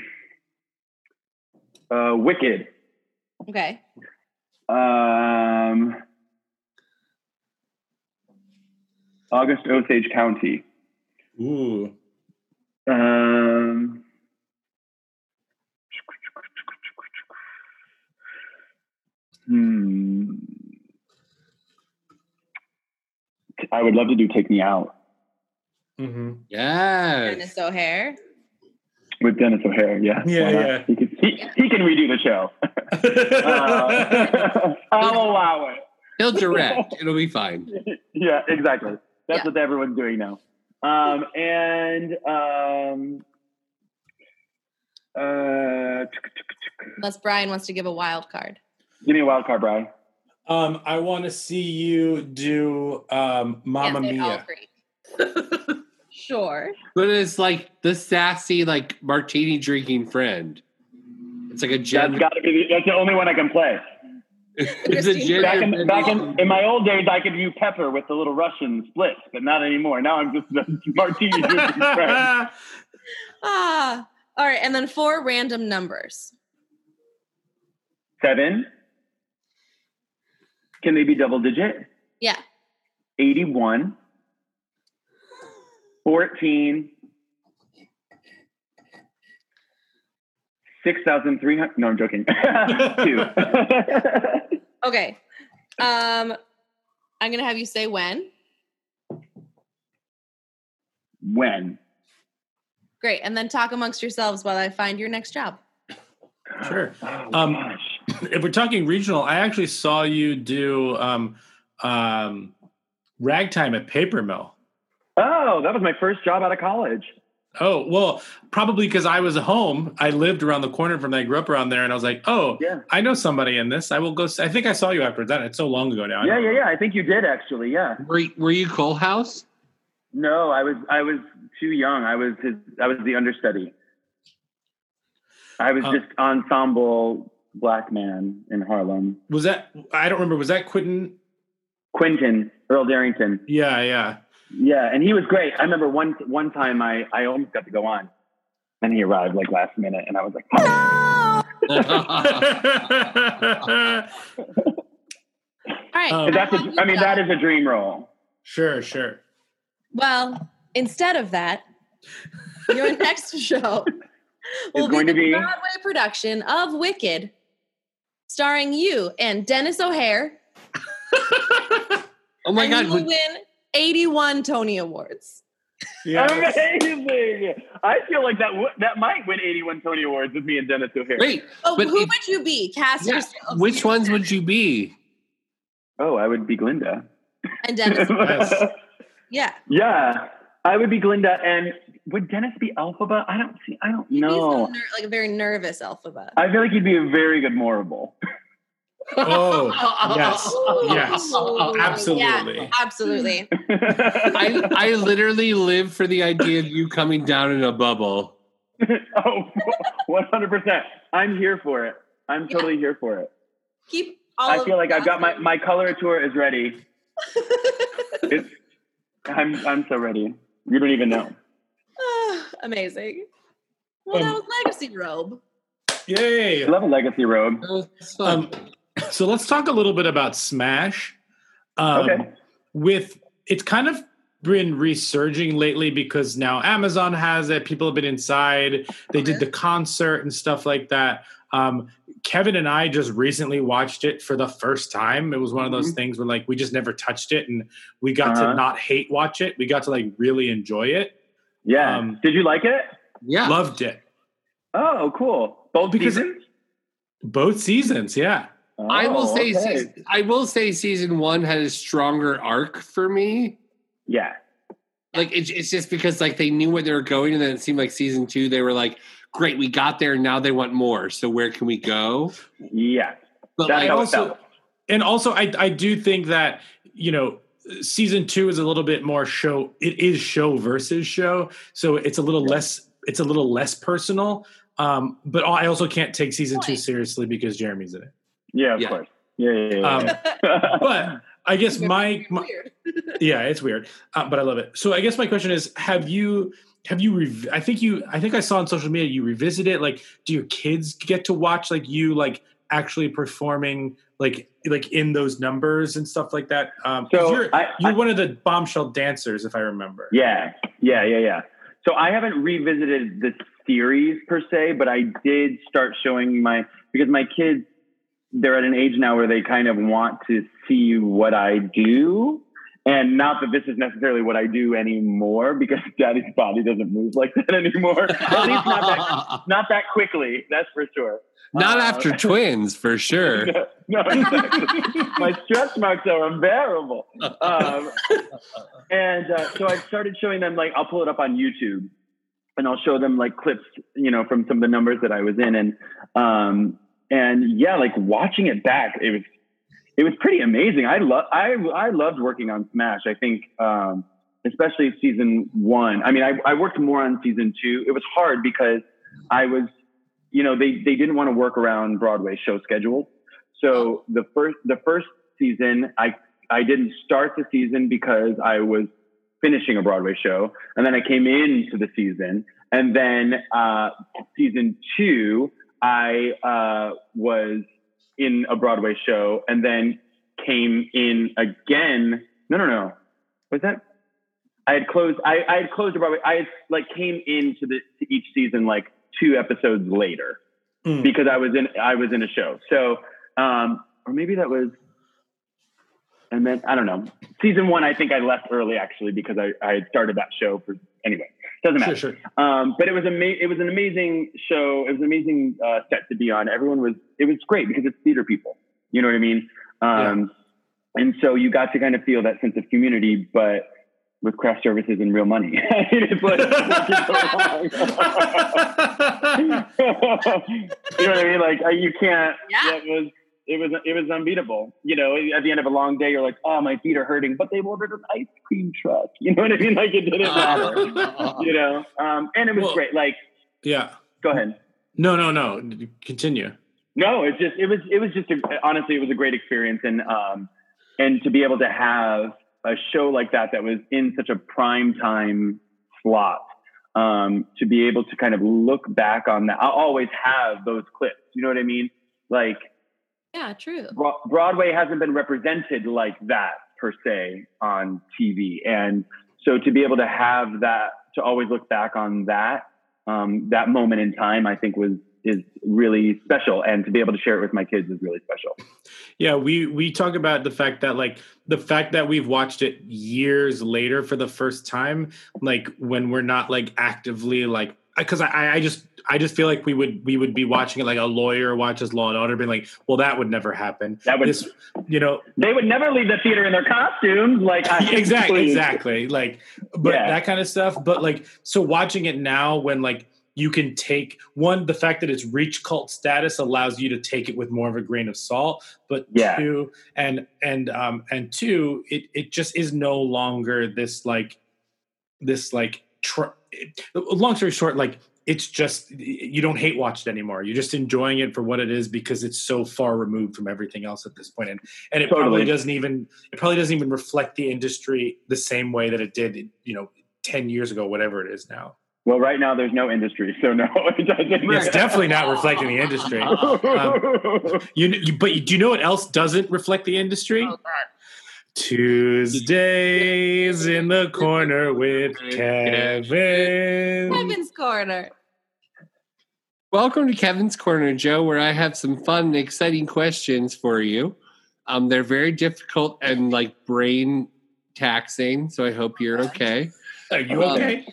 uh, Wicked. Okay. Um, August Osage County. Ooh. Um, hmm. I would love to do Take Me Out hmm Yes. Denis O'Hare. with Denis O'Hare. Yeah. Yeah, yeah. He, could, he, he can redo the show. (laughs) Uh, I'll allow it. He'll direct. It'll be fine. yeah, exactly. That's Yeah. what everyone's doing now. Um, and um, uh, Unless Brian wants to give a wild card. Give me a wild card, Brian. um, I want to see you do um, Mamma Can't say all Mia. (laughs) sure. But it's like the sassy, like martini drinking friend. It's like a That's gender. got to be. The, that's the only one I can play. (laughs) it's a Christine, Back in, back in, in my old days, I could do Pepper with the little Russian splits, but not anymore. Now I'm just the (laughs) martini drinking friend. Ah. All right. And then four random numbers. Seven. Can they be double digit? Yeah. 81. 14. 6,300. No, I'm joking. (laughs) Two. (laughs) Okay. Um, I'm gonna have you say when. when? Great. And then talk amongst yourselves while I find your next job. Sure. Oh, Um, gosh. If we're talking regional, I actually saw you do um, um, ragtime at Paper Mill. Oh, that was my first job out of college. Oh, well, probably because I was home. I lived around the corner from there. I grew up around there, and I was like, oh, Yeah. I know somebody in this. I will go. I think I saw you after that. It's so long ago now. I Yeah, yeah, remember. yeah. I think you did actually. Yeah. Were, were you Coalhouse? No, I was I was too young. I was his I was the understudy. I was Uh, just ensemble black man in Harlem. Was that? I don't remember. Was that Quentin? Quentin Earl Darrington. Yeah, yeah. Yeah, and he was great. I remember one one time I I almost got to go on, and he arrived like last minute, and I was like, (laughs) All right. Um, I that's a, want you I mean that is a dream role. sure, sure. Well, instead of that, your (laughs) next show will going be to the be- Broadway production of Wicked, starring you and Denis O'Hare. (laughs) oh my and God. you will would- win 81 Tony Awards. Yeah. Amazing! I feel like that w- that might win 81 Tony Awards with me and Denis O'Hare. Wait, Oh, But who if- would you be? Cast yeah, yourself. which ones would you be? Oh, I would be Glinda. And Denis. (laughs) Yes. yeah. yeah, I would be Glinda, and would Denis be Elphaba? I don't see. I don't He's know. so ner- like a very nervous alphabet. I feel like he'd be a very good Morrible. Oh, (laughs) oh, oh, yes, yes, Ooh, absolutely. Yeah, absolutely. (laughs) I, I literally live for the idea of you coming down in a bubble. (laughs) oh, 100%. I'm here for it. I'm Yeah. totally here for it. Keep all I feel like I've got my, costumes. my color tour is ready. It's, I'm, I'm so ready. You don't even know. Ah, Amazing. Well, Um, that was Legacy Robe. Yay! I love a legacy robe. That was fun. Um, So let's talk a little bit about Smash. Um, Okay. With it's kind of been resurging lately because now Amazon has it. People have been inside. They did the concert and stuff like that. Um, Kevin and I just recently watched it for the first time. It was one of those things where like we just never touched it, and we got Uh-huh. to not hate watch it. We got to like really enjoy it. Yeah. Um, Did you like it? Yeah. Loved it. Oh, cool. Both Because- seasons? Both seasons, yeah. I will Oh, say okay. season, I will say season one had a stronger arc for me. Yeah. Like it's it's just because like they knew where they were going, and then it seemed like season two they were like, great, we got there, now they want more. So where can we go? Yeah. But That's like, also- felt. and also I, I do think that you know season two is a little bit more show it is show versus show so it's a little less it's a little less personal um but i also can't take season two seriously because jeremy's in it Yeah, of Yeah. course. Yeah, yeah, yeah. Um, but i guess my, my yeah it's weird uh, but i love it so i guess my question is have you have you rev- i think you i think i saw on social media you revisit it like do your kids get to watch like you like actually performing like like in those numbers and stuff like that um So, you're I- you're I- one of the bombshell dancers if i remember Yeah, yeah, yeah, yeah. So I haven't revisited the series per se, but I did start showing my because my kids they're at an age now where they kind of want to see what I do. And not that this is necessarily what I do anymore because (laughs) daddy's body doesn't move like that anymore. (laughs) at least not that not that quickly, that's for sure. not Uh, after (laughs) twins for sure. no, no, exactly. my stretch marks are unbearable. Um, and uh, so I started showing them like I'll pull it up on YouTube, and I'll show them like clips, you know, from some of the numbers that I was in, and um, and yeah, like watching it back, it was it was pretty amazing. I love I I loved working on Smash. I think. Um, Especially season one. I mean, I, I worked more on season two. It was hard because I was you know they they didn't want to work around Broadway show schedules. So the first the first season I I didn't start the season because I was finishing a Broadway show, and then I came into the season, and then uh, season two I uh, was in a Broadway show, and then came in again. No, no, no. Was that? I had closed. I, I had closed the Broadway. I had like came into the to each season like two episodes later Mm. because I was in I was in a show. So um, or maybe that was and then I don't know. Season one, I think I left early actually because I, I had started that show for anyway. Doesn't matter. sure sure Um, but it was ama- It was an amazing show. It was an amazing uh, set to be on. Everyone was. It was great because it's theater people. You know what I mean? Um, And so you got to kind of feel that sense of community, but with craft services and real money. it's like, what could go wrong? you know what I mean? Like you can't. Yeah. It was. It was. It was unbeatable. You know, at the end of a long day, you're like, "Oh, my feet are hurting," but they've ordered an ice cream truck. (laughs) You know what I mean? Like it didn't matter. you know, um, and it was Well- great. Like, yeah go ahead. no no no continue No, it's just it was it was just a, honestly it was a great experience and um and to be able to have a show like that that was in such a prime time slot um to be able to kind of look back on that I'll always have those clips you know what I mean like Yeah, true. Broadway hasn't been represented like that per se on TV and so to be able to have that to always look back on that um, that moment in time I think was is really special and to be able to share it with my kids is really special. Yeah, we we talk about the fact that like the fact that we've watched it years later for the first time, like when we're not like actively like because I I just I just feel like we would we would be watching it like a lawyer watches Law and Order, being like, well, that would never happen. That would This, you know, they would never leave the theater in their costumes like I, (laughs) exactly please. exactly like but Yeah. that kind of stuff but like so watching it now when like you can take one the fact that it's reached cult status allows you to take it with more of a grain of salt but Yeah. two and and um and two it it just is no longer this like this like tr- long story short like it's just you don't hate watch it anymore you're just enjoying it for what it is because it's so far removed from everything else at this point and and it probably doesn't even it probably doesn't even reflect the industry the same way that it did you know 10 years ago whatever it is now Well, right now there's no industry, so no. (laughs) It doesn't. It's definitely not reflecting the industry. (laughs) Um, you, you, but you, do you know what else doesn't reflect the industry? Tuesdays in the corner with Kevin. Kevin's corner. Welcome to Kevin's Corner, Joe, where I have some fun and exciting questions for you. Um, they're very difficult and like brain taxing, so I hope you're okay. Are you Um, okay?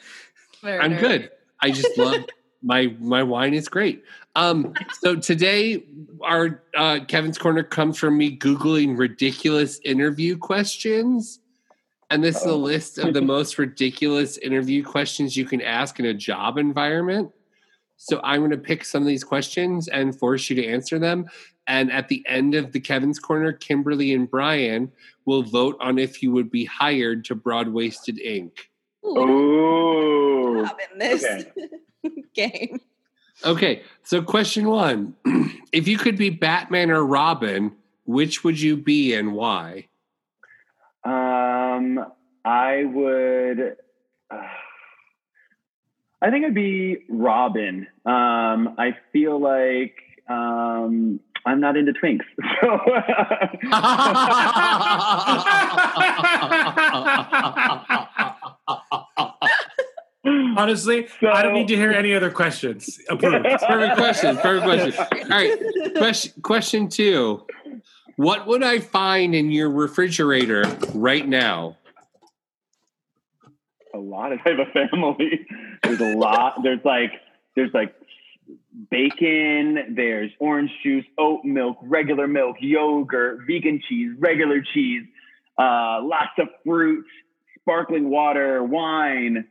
Very I'm good. I just love my my wine is great. Um, so today our uh, Kevin's Corner comes from me googling ridiculous interview questions, and this is a Oh. list of the most ridiculous interview questions you can ask in a job environment. So I'm going to pick some of these questions and force you to answer them. And at the end of the Kevin's Corner, Kimberly and Brian will vote on if you would be hired to Broadwaysted Inc. Ooh, Ooh. job in this Okay. (laughs) game. Okay, so question one. (clears throat) if you could be Batman or Robin, which would you be and why? Um, I would. Uh, I think I'd be Robin. Um, I feel like um, I'm not into twinks, (laughs) so (laughs) (gasps) Honestly, I don't need to hear any other questions. Approved. (laughs) Perfect question. Perfect question. All right, question, question two. What would I find in your refrigerator right now? a lot of I have a family. There's a lot. There's like there's like bacon. There's orange juice, oat milk, regular milk, yogurt, vegan cheese, regular cheese, uh, lots of fruit, sparkling water, wine.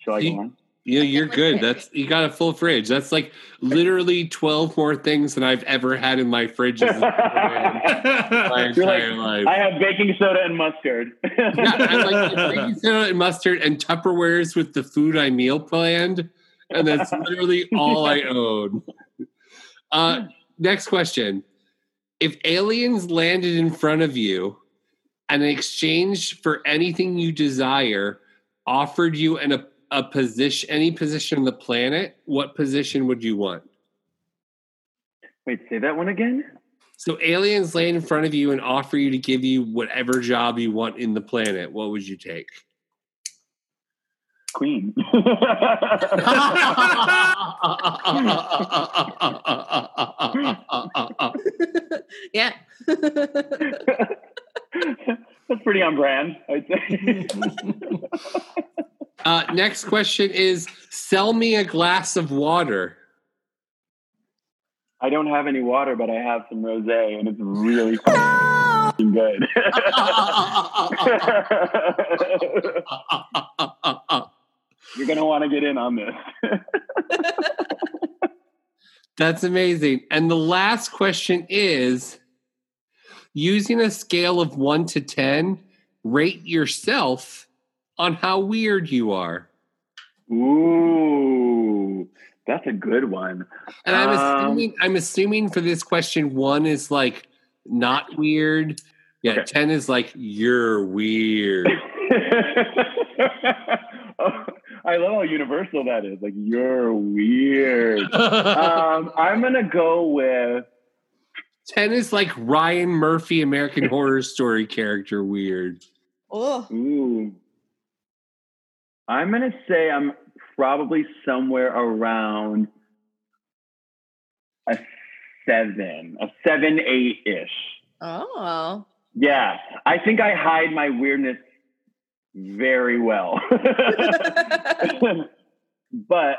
Shall I You- go on? Yeah, you're good. That's you got a full fridge. That's like literally twelve more things than I've ever had in my fridge my (laughs) entire like, life. I have baking soda and mustard. yeah, I like (laughs) baking soda and mustard and Tupperwares with the food I meal planned, and that's (laughs) literally all I own. Uh, next question: If aliens landed in front of you, and in exchange for anything you desire, offered you an, a a position, any position on the planet, what position would you want? Wait, say that one again. So aliens land in front of you and offer you to give you whatever job you want in the planet. What would you take? Queen. (laughs) (laughs) yeah. (laughs) That's pretty on brand, I'd say. Uh, next question is: Sell me a glass of water. I don't have any water, but I have some rosé, and it's really fucking good. (laughs) You're gonna want to get in on this. (laughs) That's amazing. And the last question is: Using a scale of one to ten, rate yourself on how weird you are. Ooh, that's a good one. And I'm Um, assuming I'm assuming for this question, one is like not weird. Yeah, Okay. ten is like you're weird. (laughs) I love how universal that is. Like you're weird. Um, (laughs) I'm gonna go with ten is like Ryan Murphy, American Horror Story character weird. Oh, Ooh. I'm gonna say I'm probably somewhere around a seven, a seven, eight ish. oh. Yeah, I think I hide my weirdness very well, (laughs) but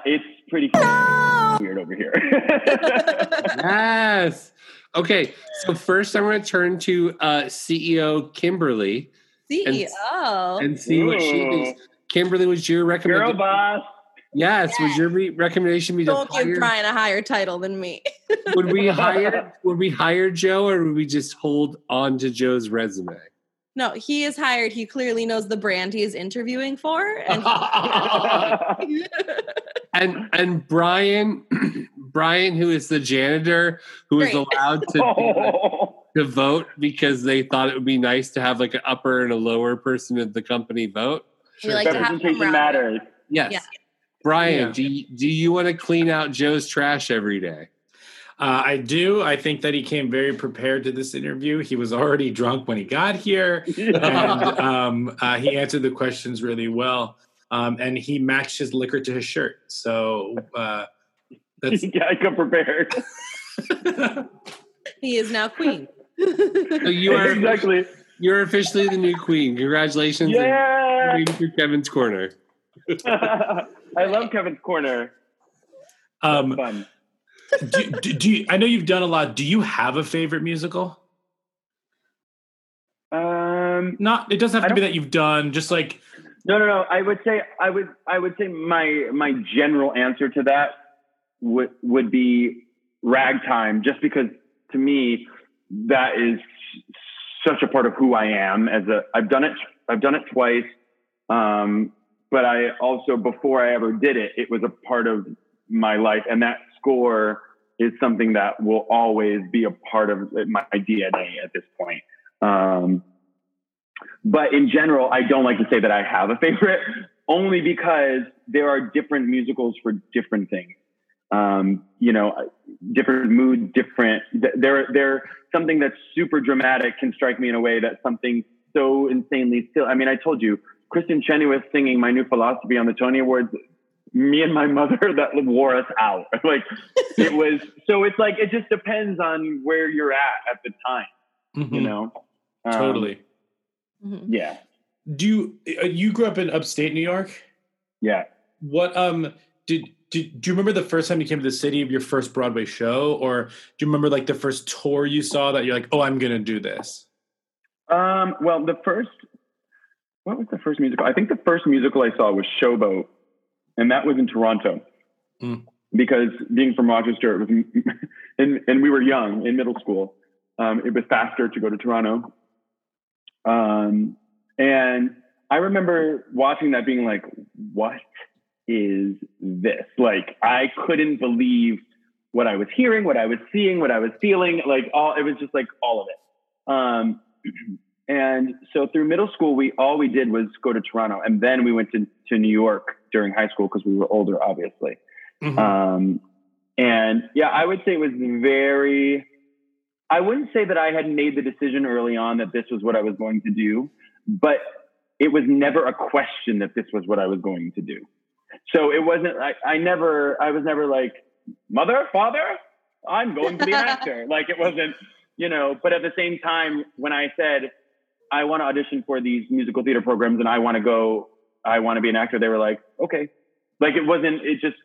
it's pretty weird over here. (laughs) Yes. Okay, so first I'm going to turn to uh, CEO Kimberly CEO. and see what she Ooh. thinks. Kimberly, was your recommendation? Girl recommendation? boss. Yes, would your re- recommendation be to Don't give hire? Brian a higher title than me. (laughs) Would we (laughs) hire? Would we hire Joe, or would we just hold on to Joe's resume? No, he is hired. He clearly knows the brand he is interviewing for. And (laughs) and and Brian, (clears throat) Brian, who is the janitor, who is Great. allowed to Oh. to vote because they thought it would be nice to have like an upper and a lower person of the company vote. We like to have some Representation round- matters. Yes. Yeah. Brian, Yeah. do you, do you want to clean out Joe's trash every day? Uh, I do. I think that he came very prepared to this interview. He was already drunk when he got here, and (laughs) um, uh, he answered the questions really well. Um, and he matched his liquor to his shirt. So uh, that's (laughs) yeah, I come prepared. (laughs) He is now queen. So you are exactly. You're officially the new queen. Congratulations. and Yeah. Queen for Kevin's corner. (laughs) I love Kevin's corner. um, Fun. do, do, do you, I know you've done a lot. Do you have a favorite musical? Um, Not. It doesn't have to be that you've done. Just like no, no, no. I would say I would I would say my my general answer to that would would be ragtime, just because to me that is such a part of who I am. As a I've done it I've done it twice, um, but I also before I ever did it, it was a part of my life, and that score is something that will always be a part of my DNA at this point. Um, but in general, I don't like to say that I have a favorite, (laughs) only because there are different musicals for different things. Um, you know, different mood, different. They're they're Something that's super dramatic can strike me in a way that something so insanely still. I mean, I told you, Kristin Chenoweth singing "My New Philosophy" on the Tony Awards. Me and my (laughs) mother that wore us out. (laughs) like it was. So it's like it just depends on where you're at at the time. You mhm, know. Um, totally. Mhm. Yeah. Do you uh, you grew up in upstate New York? Yeah. What um did, did do you remember the first time you came to the city of your first Broadway show, or do you remember like the first tour you saw that you're like, oh, I'm gonna do this? Um, well, the first, what was the first musical? I think the first musical I saw was Showboat, and that was in Toronto. Mm. Because being from Rochester, it was, (laughs) and, and we were young in middle school. Um, it was faster to go to Toronto. Um, and I remember watching that being like, what is this? Like, I couldn't believe what I was hearing, what I was seeing, what I was feeling. Like, all, it was just like all of it. Um, (clears throat) and so through middle school, we all we did was go to Toronto, and then we went to to New York during high school because we were older, obviously. Mhm. Um, and yeah, I would say it was very. I wouldn't say that I had made the decision early on that this was what I was going to do, but it was never a question that this was what I was going to do. So it wasn't. I, I never. I was never like, mother, father, I'm going to be an (laughs) actor. like it wasn't, you know. But at the same time, when I said I want to audition for these musical theater programs and I want to go, I want to be an actor, they were like, okay. Like it wasn't. It just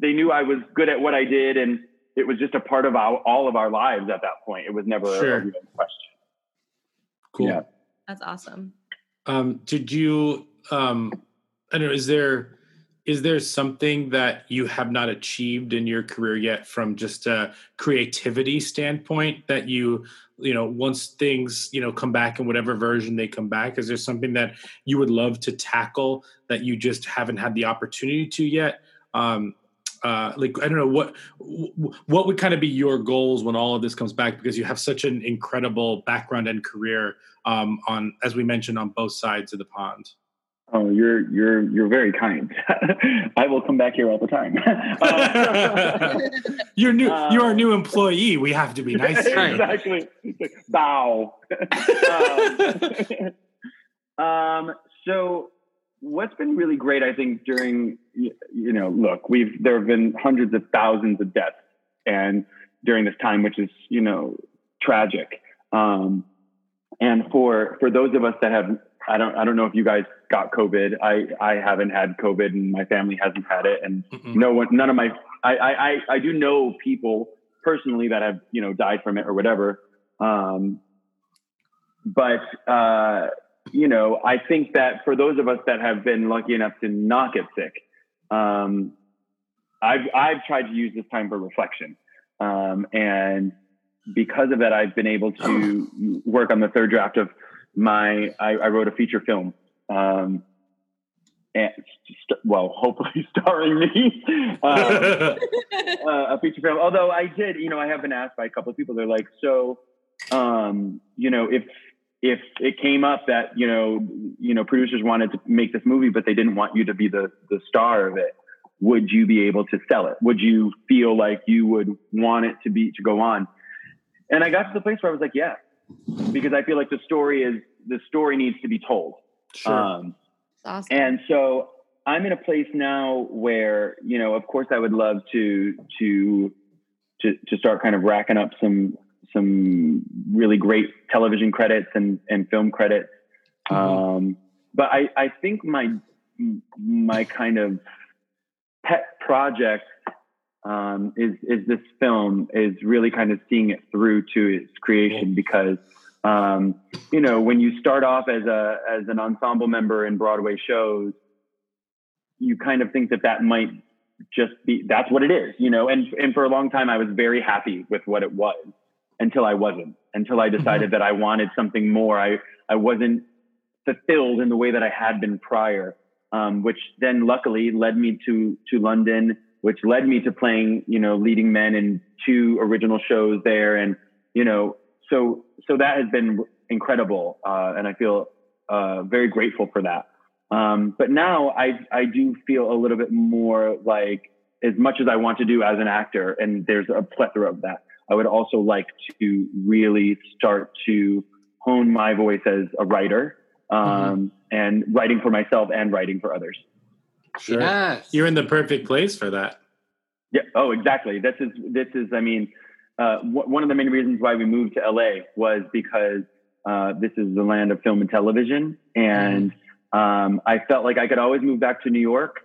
they knew I was good at what I did, and it was just a part of our, all of our lives at that point. It was never Sure. a real question. Cool. Yeah. That's awesome. Um, did you um I don't know, is there is there something that you have not achieved in your career yet from just a creativity standpoint that you you know once things you know come back in whatever version they come back is there something that you would love to tackle that you just haven't had the opportunity to yet? Um uh like i don't know what what would kind of be your goals when all of this comes back? Because you have such an incredible background and career um on as we mentioned on both sides of the pond Oh, you're you're you're very kind. (laughs) I will come back here all the time. Um, (laughs) (laughs) you're new you're our Um, new employee we have to be nice to exactly. Bow. um, um, so what's been really great, I think, during you know, look, we've there have been hundreds of thousands of deaths, and during this time, which is you know tragic. Um, and for for those of us that have, I don't I don't know if you guys got COVID. I I haven't had COVID, and my family hasn't had it, and Mm-mm. no one none of my I, I I- I do know people personally that have you know died from it or whatever um but uh you know i think that for those of us that have been lucky enough to not get sick um i've i've tried to use this time for reflection um and because of that i've been able to work on the third draft of my i, I wrote a feature film um and st- well (laughs) hopefully starring me (laughs) um, uh, a feature film. Although I did, you know, I have been asked by a couple of people. They're like, so, um, you know, if if it came up that you know you know producers wanted to make this movie but they didn't want you to be the the star of it would you be able to sell it would you feel like you would want it to be to go on and i got to the place where i was like yeah because i feel like the story is the story needs to be told Sure. um, Awesome. and so I'm in a place now where, you know, of course I would love to to to to start kind of racking up some some really great television credits and and film credits. Um, but I I think my my kind of pet project um, is is this film is really kind of seeing it through to its creation because um, you know when you start off as a as an ensemble member in Broadway shows, you kind of think that that might just be that's what it is, you know. And and for a long time, I was very happy with what it was until I wasn't. Until I decided that I wanted something more. I I wasn't fulfilled in the way that I had been prior, um, which then luckily led me to to London, which led me to playing you know leading men in two original shows there, and you know so so that has been incredible, uh, and I feel uh, very grateful for that. Um, but now I I do feel a little bit more like as much as I want to do as an actor, and there's a plethora of that. I would also like to really start to hone my voice as a writer, um, and writing for myself and writing for others. Sure. Yes. You're in the perfect place for that. Yeah. Oh, exactly. This is this is. I mean, uh, w- one of the main reasons why we moved to LA was because uh, this is the land of film and television, and um, I felt like I could always move back to New York.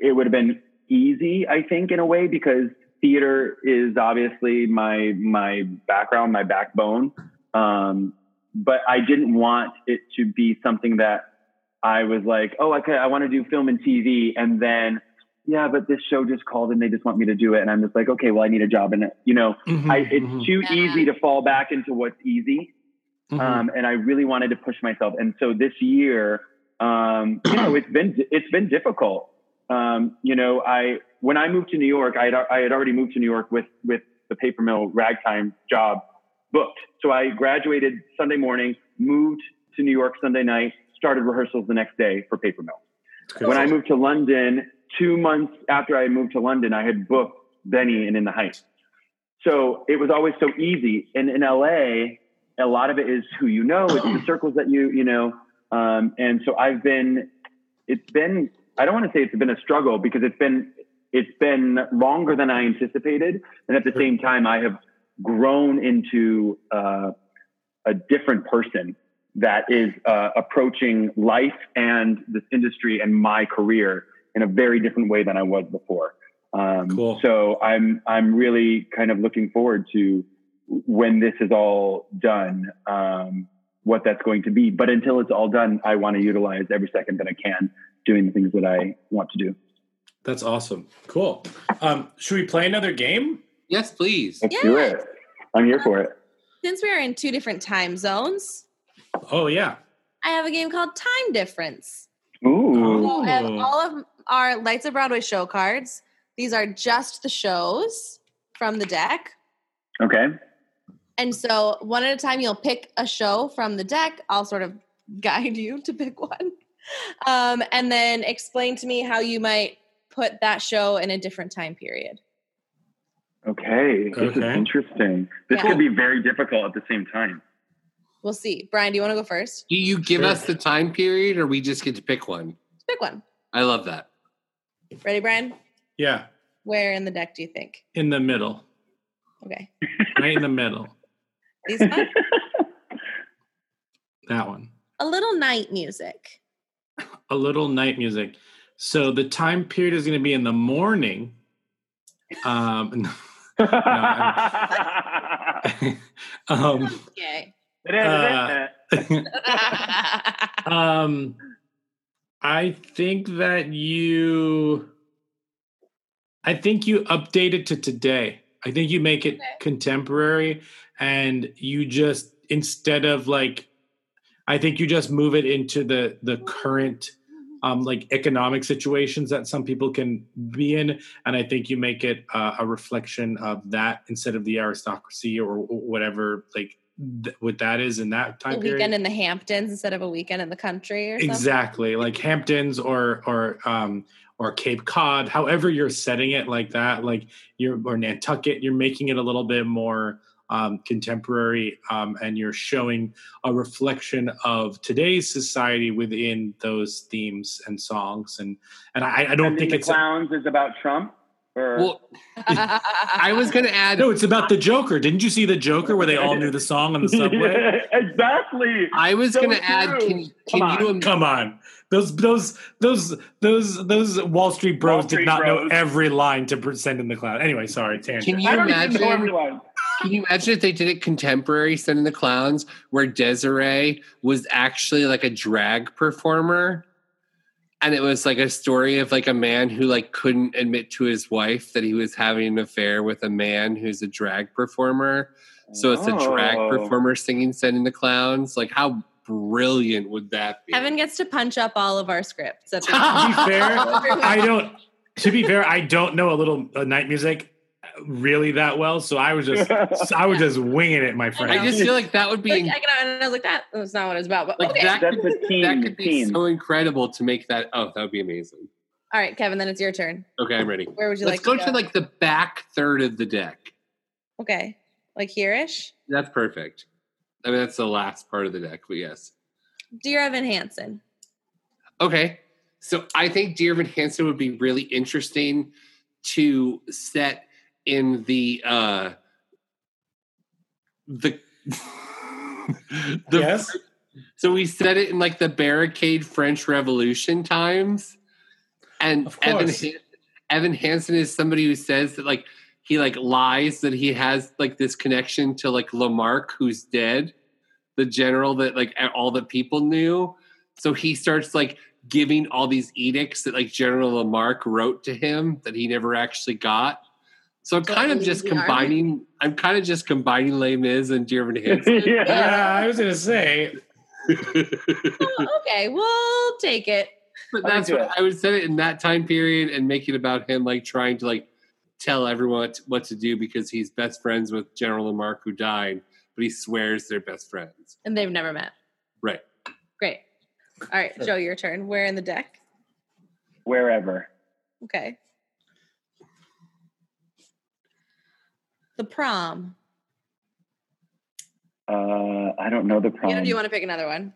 It would have been easy, I think, in a way, because theater is obviously my my background, my backbone. Um, but I didn't want it to be something that I was like, oh, okay, I want to do film and TV, and then yeah, but this show just called and they just want me to do it, and I'm just like, okay, well, I need a job And. You know, Mhm, I, it's mhm, too Yeah. easy to fall back into what's easy mhm. um, and I really wanted to push myself. And so this year, um, you know, it's been it's been difficult. Um, you know, I when I moved to New York, I had I had already moved to New York with with the paper mill ragtime job booked. So I graduated Sunday morning, moved to New York Sunday night, started rehearsals the next day for paper mill. When I moved to London, two months after I moved to London, I had booked Benny and In the Heights. So it was always so easy. And in LA, a lot of it is who you know, it's the circles that you, you know. Um, and so I've been, it's been, I don't want to say it's been a struggle because it's been, it's been longer than I anticipated. And at the same time, I have grown into uh, a different person that is uh, approaching life and this industry and my career in a very different way than I was before. Um, Cool. So I'm I'm really kind of looking forward to when this is all done, um, what that's going to be. But until it's all done, I want to utilize every second that I can doing the things that I want to do. That's awesome. Cool. Um, should we play another game? Yes, please. Let's do it. I'm here for it. Since we are in two different time zones, Oh yeah. I have a game called Time Difference. Ooh. So I have all of our Lights of Broadway show cards. These are just the shows from the deck. Okay. And so one at a time, you'll pick a show from the deck. I'll sort of guide you to pick one. Um, and then explain to me how you might put that show in a different time period. Okay. This is interesting. This Yeah. could be very difficult at the same time. We'll see. Brian, do you want to go first? Do you give Sure. us the time period or we just get to pick one? Let's pick one. I love that. Ready, Brian? Yeah. Where in the deck do you think? In the middle. Okay. Right in the middle. (laughs) These one? That one. a little night music. A little night music. So the time period is going to be in the morning. Um, (laughs) (laughs) um, Okay. Uh, (laughs) um, I think that you, I think you update it to today. I think you make it Okay. contemporary, and you just instead of like, I think you just move it into the the current. Um, like economic situations that some people can be in, and I think you make it uh, a reflection of that instead of the aristocracy or whatever like th- what that is in that time A time period? weekend in the Hamptons instead of a weekend in the country or something. exactly like hamptons or or um or cape cod however you're setting it like that like you're or nantucket you're making it a little bit more um, contemporary um, and you're showing a reflection of today's society within those themes and songs and and i, I don't And think the it's clowns is about Trump. Or Well, I was going to add. no it's about the joker didn't you see the joker where they all knew the song on the (laughs) subway Yeah, exactly. I was So going to add. Can, can Come you? on. im- Come on. Those those those those those Wall Street bros Wall did Street not know every line to send in the cloud. Anyway, sorry, tangent. Can you I don't even know imagine? everyone. Can you imagine if they did it contemporary, Send in the Clowns, where Desiree was actually like a drag performer? And it was like a story of like a man who like couldn't admit to his wife that he was having an affair with a man who's a drag performer. So it's a drag Oh. performer singing Send in the Clowns. Like how brilliant would that be? Kevin gets to punch up all of our scripts. To be fair, (laughs) I don't. To be fair, I don't know a little uh, night music really that well, so I was just (laughs) I was just winging it, my friend. I just feel like that would be like, I, can, and I was like, that was not what it was about. But like okay. that That's could, team. that could be team. so incredible to make that. Oh, that would be amazing. All right, Kevin, then it's your turn. Okay, I'm ready. Where would you like? Let's like go to to like the back third of the deck. Okay. Like here-ish? That's perfect. I mean, that's the last part of the deck, but yes. Dear Evan Hansen. Okay. So I think Dear Evan Hansen would be really interesting to set in the uh the (laughs) the yes. so we set it in like the barricade French Revolution times. And Evan Evan Hansen is somebody who says that like he like lies that he has like this connection to like Lamarque who's dead, the general that like all the people knew. So he starts like giving all these edicts that like General Lamarque wrote to him that he never actually got. So I'm So kind of just the army. combining. I'm kind of just combining Les Mis and Dear Evan Hansen. (laughs) Yeah, yeah. I was gonna say. Oh, okay, we'll take it. But I'll that's what it. I would set it in that time period and make it about him like trying to like tell everyone what to, what to do because he's best friends with General Lamarque who died, but he swears they're best friends. And they've never met. Right. Great. All right, Joe, your turn. Where in the deck? Wherever. Okay. The prom. Uh, I don't know the You prom. know, do you want to pick another one?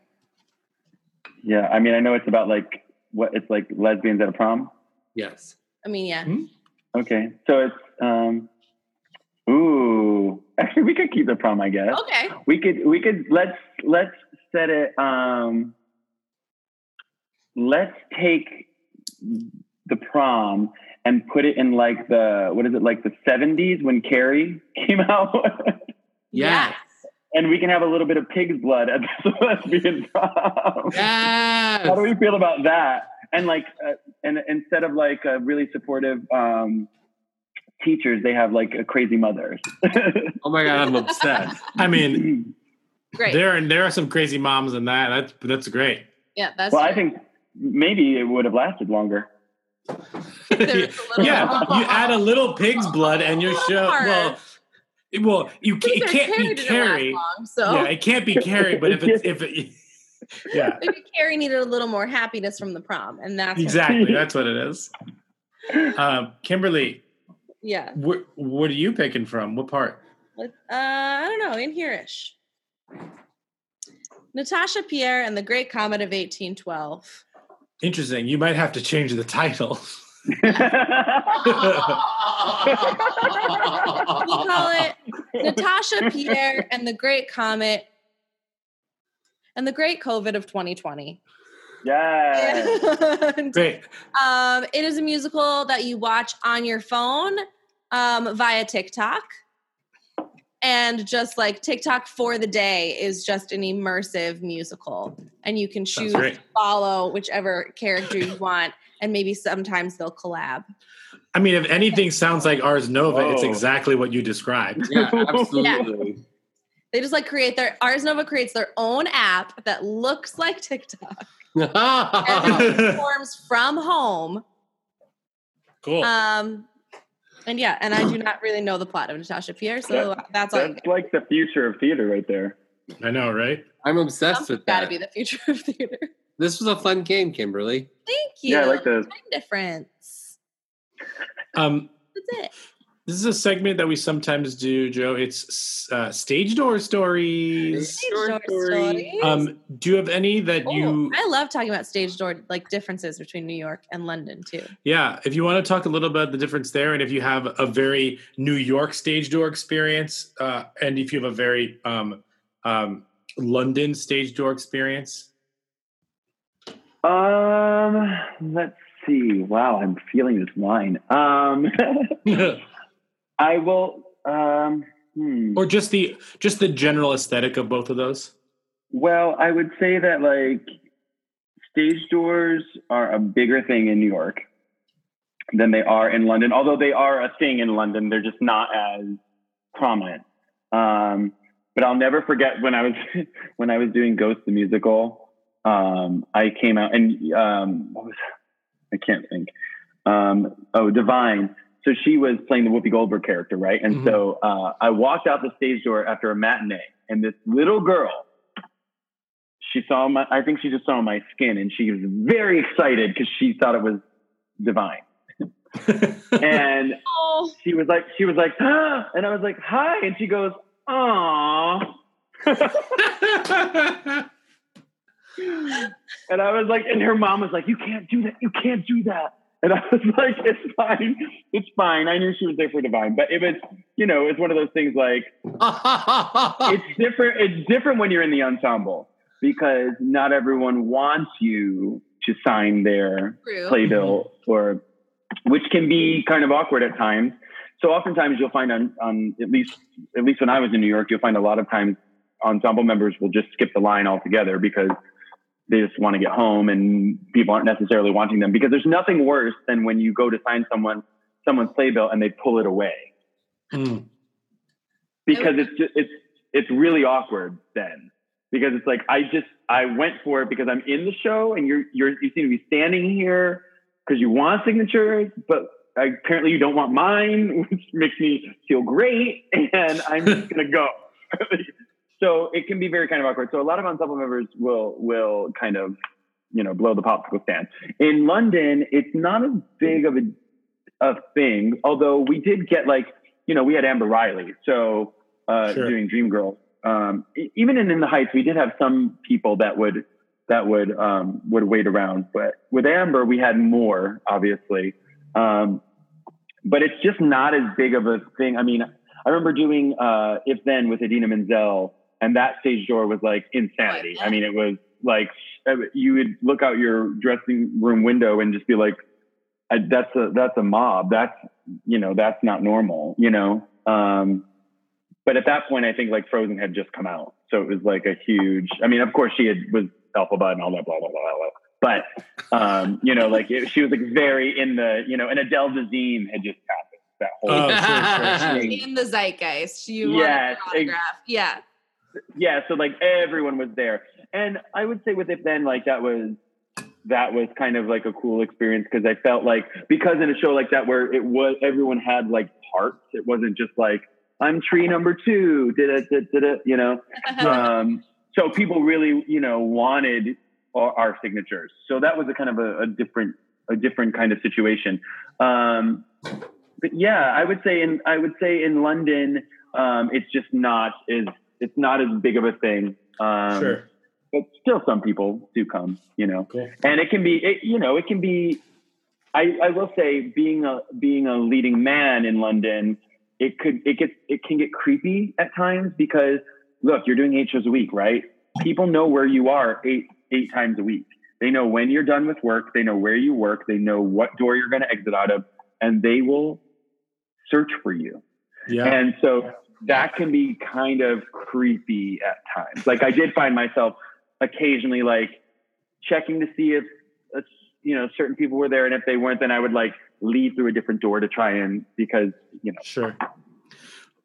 yeah, I mean, I know it's about like what it's like lesbians at a prom. Yes. I mean, yeah. Okay, so it's um, ooh, (laughs) actually, we could keep the prom, I guess. Okay. We could, we could let's let's set it. Um, let's take the prom and put it in like the what is it like the seventies when Carrie (laughs) came out, Yes. and we can have a little bit of pig's blood at the (laughs) lesbian prom. Yes. How do we feel about that? And like, uh, and instead of like a really supportive um, teachers, they have like a crazy mothers. (laughs) oh my god, I'm obsessed. I mean, Great. there there are some crazy moms in that. That's that's great. yeah, that's well, I think maybe it would have lasted longer. (laughs) Yeah, you (laughs) add a little pig's blood and your show. Well, it- well, you it can't be didn't last Carrie. long, so Yeah, it can't be Carrie. But if it's if it, (laughs) yeah, maybe Carrie needed a little more happiness from the prom, and that's exactly. That's what it is. Um, Kimberly, yeah. wh- what are you picking from? What part? Uh, I don't know, in here-ish. Natasha Pierre and the Great Comet of 1812. Interesting. You might have to change the title. (laughs) We'll call it Natasha Pierre and the Great Comet and the Great COVID of 2020. yeah. Great. um, it is a musical that you watch on your phone um, via TikTok. And just like TikTok for the day is just an immersive musical. And you can choose to follow whichever character you want. And maybe sometimes they'll collab. I mean, if anything sounds like Ars Nova, it's exactly what you described. (laughs) Yeah, absolutely. They just like create their Ars Nova creates their own app that looks like TikTok (laughs) and Yeah. performs from home. Cool. Um, And yeah, and I do not really know the plot of Natasha Pierre, so that's all. That's like the future of theater right there. I know, right? I'm obsessed with that. Got to be the future of theater. This was a fun game, Kimberly. Thank you. Yeah, I like those. Time difference. Um, That's it. This is a segment that we sometimes do, Joe. It's uh, stage door stories. Stage door stories. Um, do you have any that Oh, you? I love talking about stage door like differences between New York and London too. Yeah, if you want to talk a little about the difference there, and if you have a very New York stage door experience, uh, and if you have a very um, um, London stage door experience. Um, let's see. Wow, I'm feeling this line. Um, (laughs) (laughs) I will. Um, hmm. or just the just the general aesthetic of both of those. Well, I would say that like stage doors are a bigger thing in New York than they are in London. Although they are a thing in London, they're just not as prominent. Um, but I'll never forget when I was (laughs) when I was doing Ghost the musical. Um, I came out and um, what was I can't think. Um, oh, Divine. So she was playing the Whoopi Goldberg character, right? And so uh, I walked out the stage door after a matinee, and this little girl she saw my i think she just saw my skin and she was very excited because she thought it was divine. (laughs) And Oh, she was like she was like ah, and i was like hi. And she goes Aww. (laughs) and i was like and her mom was like you can't do that. You can't do that and i was (laughs) like it's fine. It's fine. I knew she was there for divine. But it was you know it's one of those things like (laughs) it's different it's different when you're in the ensemble because not everyone wants you to sign their true. playbill or which can be kind of awkward at times. So oftentimes you'll find on, on at least at least when i was in new york you'll find a lot of times ensemble members will just skip the line altogether because they just want to get home and people aren't necessarily wanting them because there's nothing worse than when you go to sign someone someone's playbill and they pull it away Mm. because it's just, it's it's really awkward then because it's like I just I went for it because I'm in the show and you're you're you seem to be standing here because you want signatures, but apparently you don't want mine, (laughs) which makes me feel great, and I'm just gonna go. (laughs) so it can be very kind of awkward. So a lot of ensemble members will will kind of you know blow the popsicle stand. In London, it's not as big of a a thing, although we did get like you know we had Amber Riley, so uh, Sure. doing Dreamgirls. Um, even in, in the Heights, we did have some people that would that would um, would wait around, but with Amber, we had more, obviously. Um, but it's just not as big of a thing. I mean, I remember doing uh, If Then with Idina Menzel, and that stage door was like insanity. I mean, it was like uh, you would look out your dressing room window and just be like, I, "That's a that's a mob. That's you know that's not normal." You know. Um, but at that point, I think like Frozen had just come out, so it was like a huge. I mean, of course, she had was Elphaba and all that, blah blah blah blah. blah. But um, you know, like it, she was like very in the you know, and Adele Dazeem had just happened. That whole Oh, sure, sure, sure. thing. in the zeitgeist. You Yes, want an autograph. Yeah. Yeah so like everyone was there. And i would say with If Then like that was that was kind of like a cool experience because i felt like because in a show like that where it was everyone had like parts it wasn't just like i'm tree number two did it did it you know? (laughs) Um so people really you know wanted our, our signatures. So that was a kind of a, a different a different kind of situation. Um but yeah i would say in i would say in london um it's just not as it's not as big of a thing. Um Sure. but still some people do come you know? Cool. and it can be it, you know it can be I, I will say being a being a leading man in london it could it gets it can get creepy at times because look you're doing eight shows a week right? People know where you are eight eight times a week. They know when you're done with work. They know where you work. They know what door you're going to exit out of and they will search for you. Yeah. and so that can be kind of creepy at times. Like I did find myself occasionally like checking to see if uh, you know certain people were there, and if they weren't, then I would like leave through a different door to try and because you know Sure.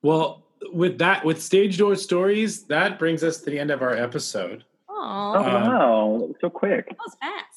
Well, with that, with stage door stories, that brings us to the end of our episode. oh Um, wow, so quick. that was fast.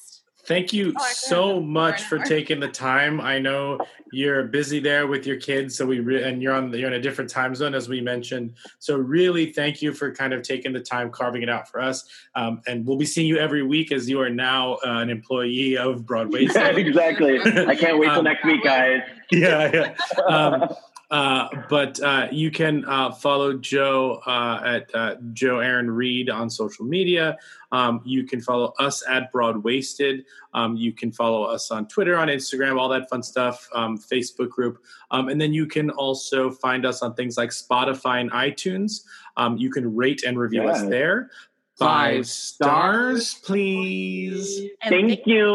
Thank you Oh, so much for for an hour. taking the time. I know you're busy there with your kids, so we re- and you're on you're in a different time zone as we mentioned. So really, thank you for kind of taking the time, carving it out for us. Um, and we'll be seeing you every week as you are now uh, an employee of Broadway. So- (laughs) exactly. I can't wait till Um, next week, guys. (laughs) yeah, yeah. Um, uh, but uh, you can uh, follow Joe uh, at uh, Joe Aaron Reid on social media. Um, you can follow us at Broadwaysted. Um, you can follow us on Twitter, on Instagram, all that fun stuff. Um, Facebook group, um, and then you can also find us on things like Spotify and iTunes. Um, you can rate and review us there. Five Five stars, please. And Thank you.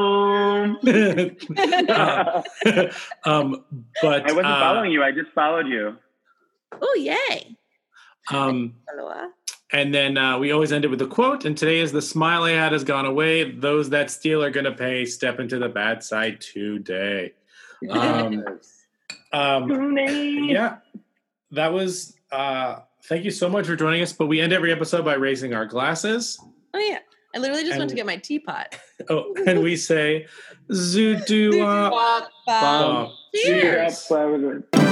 Uh, (laughs) um, but I wasn't uh, following you. I just followed you. Oh, yay. Um, Aloha. and then uh, we always end it with a quote. And today is the smile I had has gone away. Those that steal are going to pay. Step into the bad side today. Um, (laughs) um, yeah, that was. Uh, thank you so much for joining us. But we end every episode by raising our glasses. Oh, yeah. I literally just went to get my teapot. Oh, and we say, "Zoodoo." (laughs) Cheers.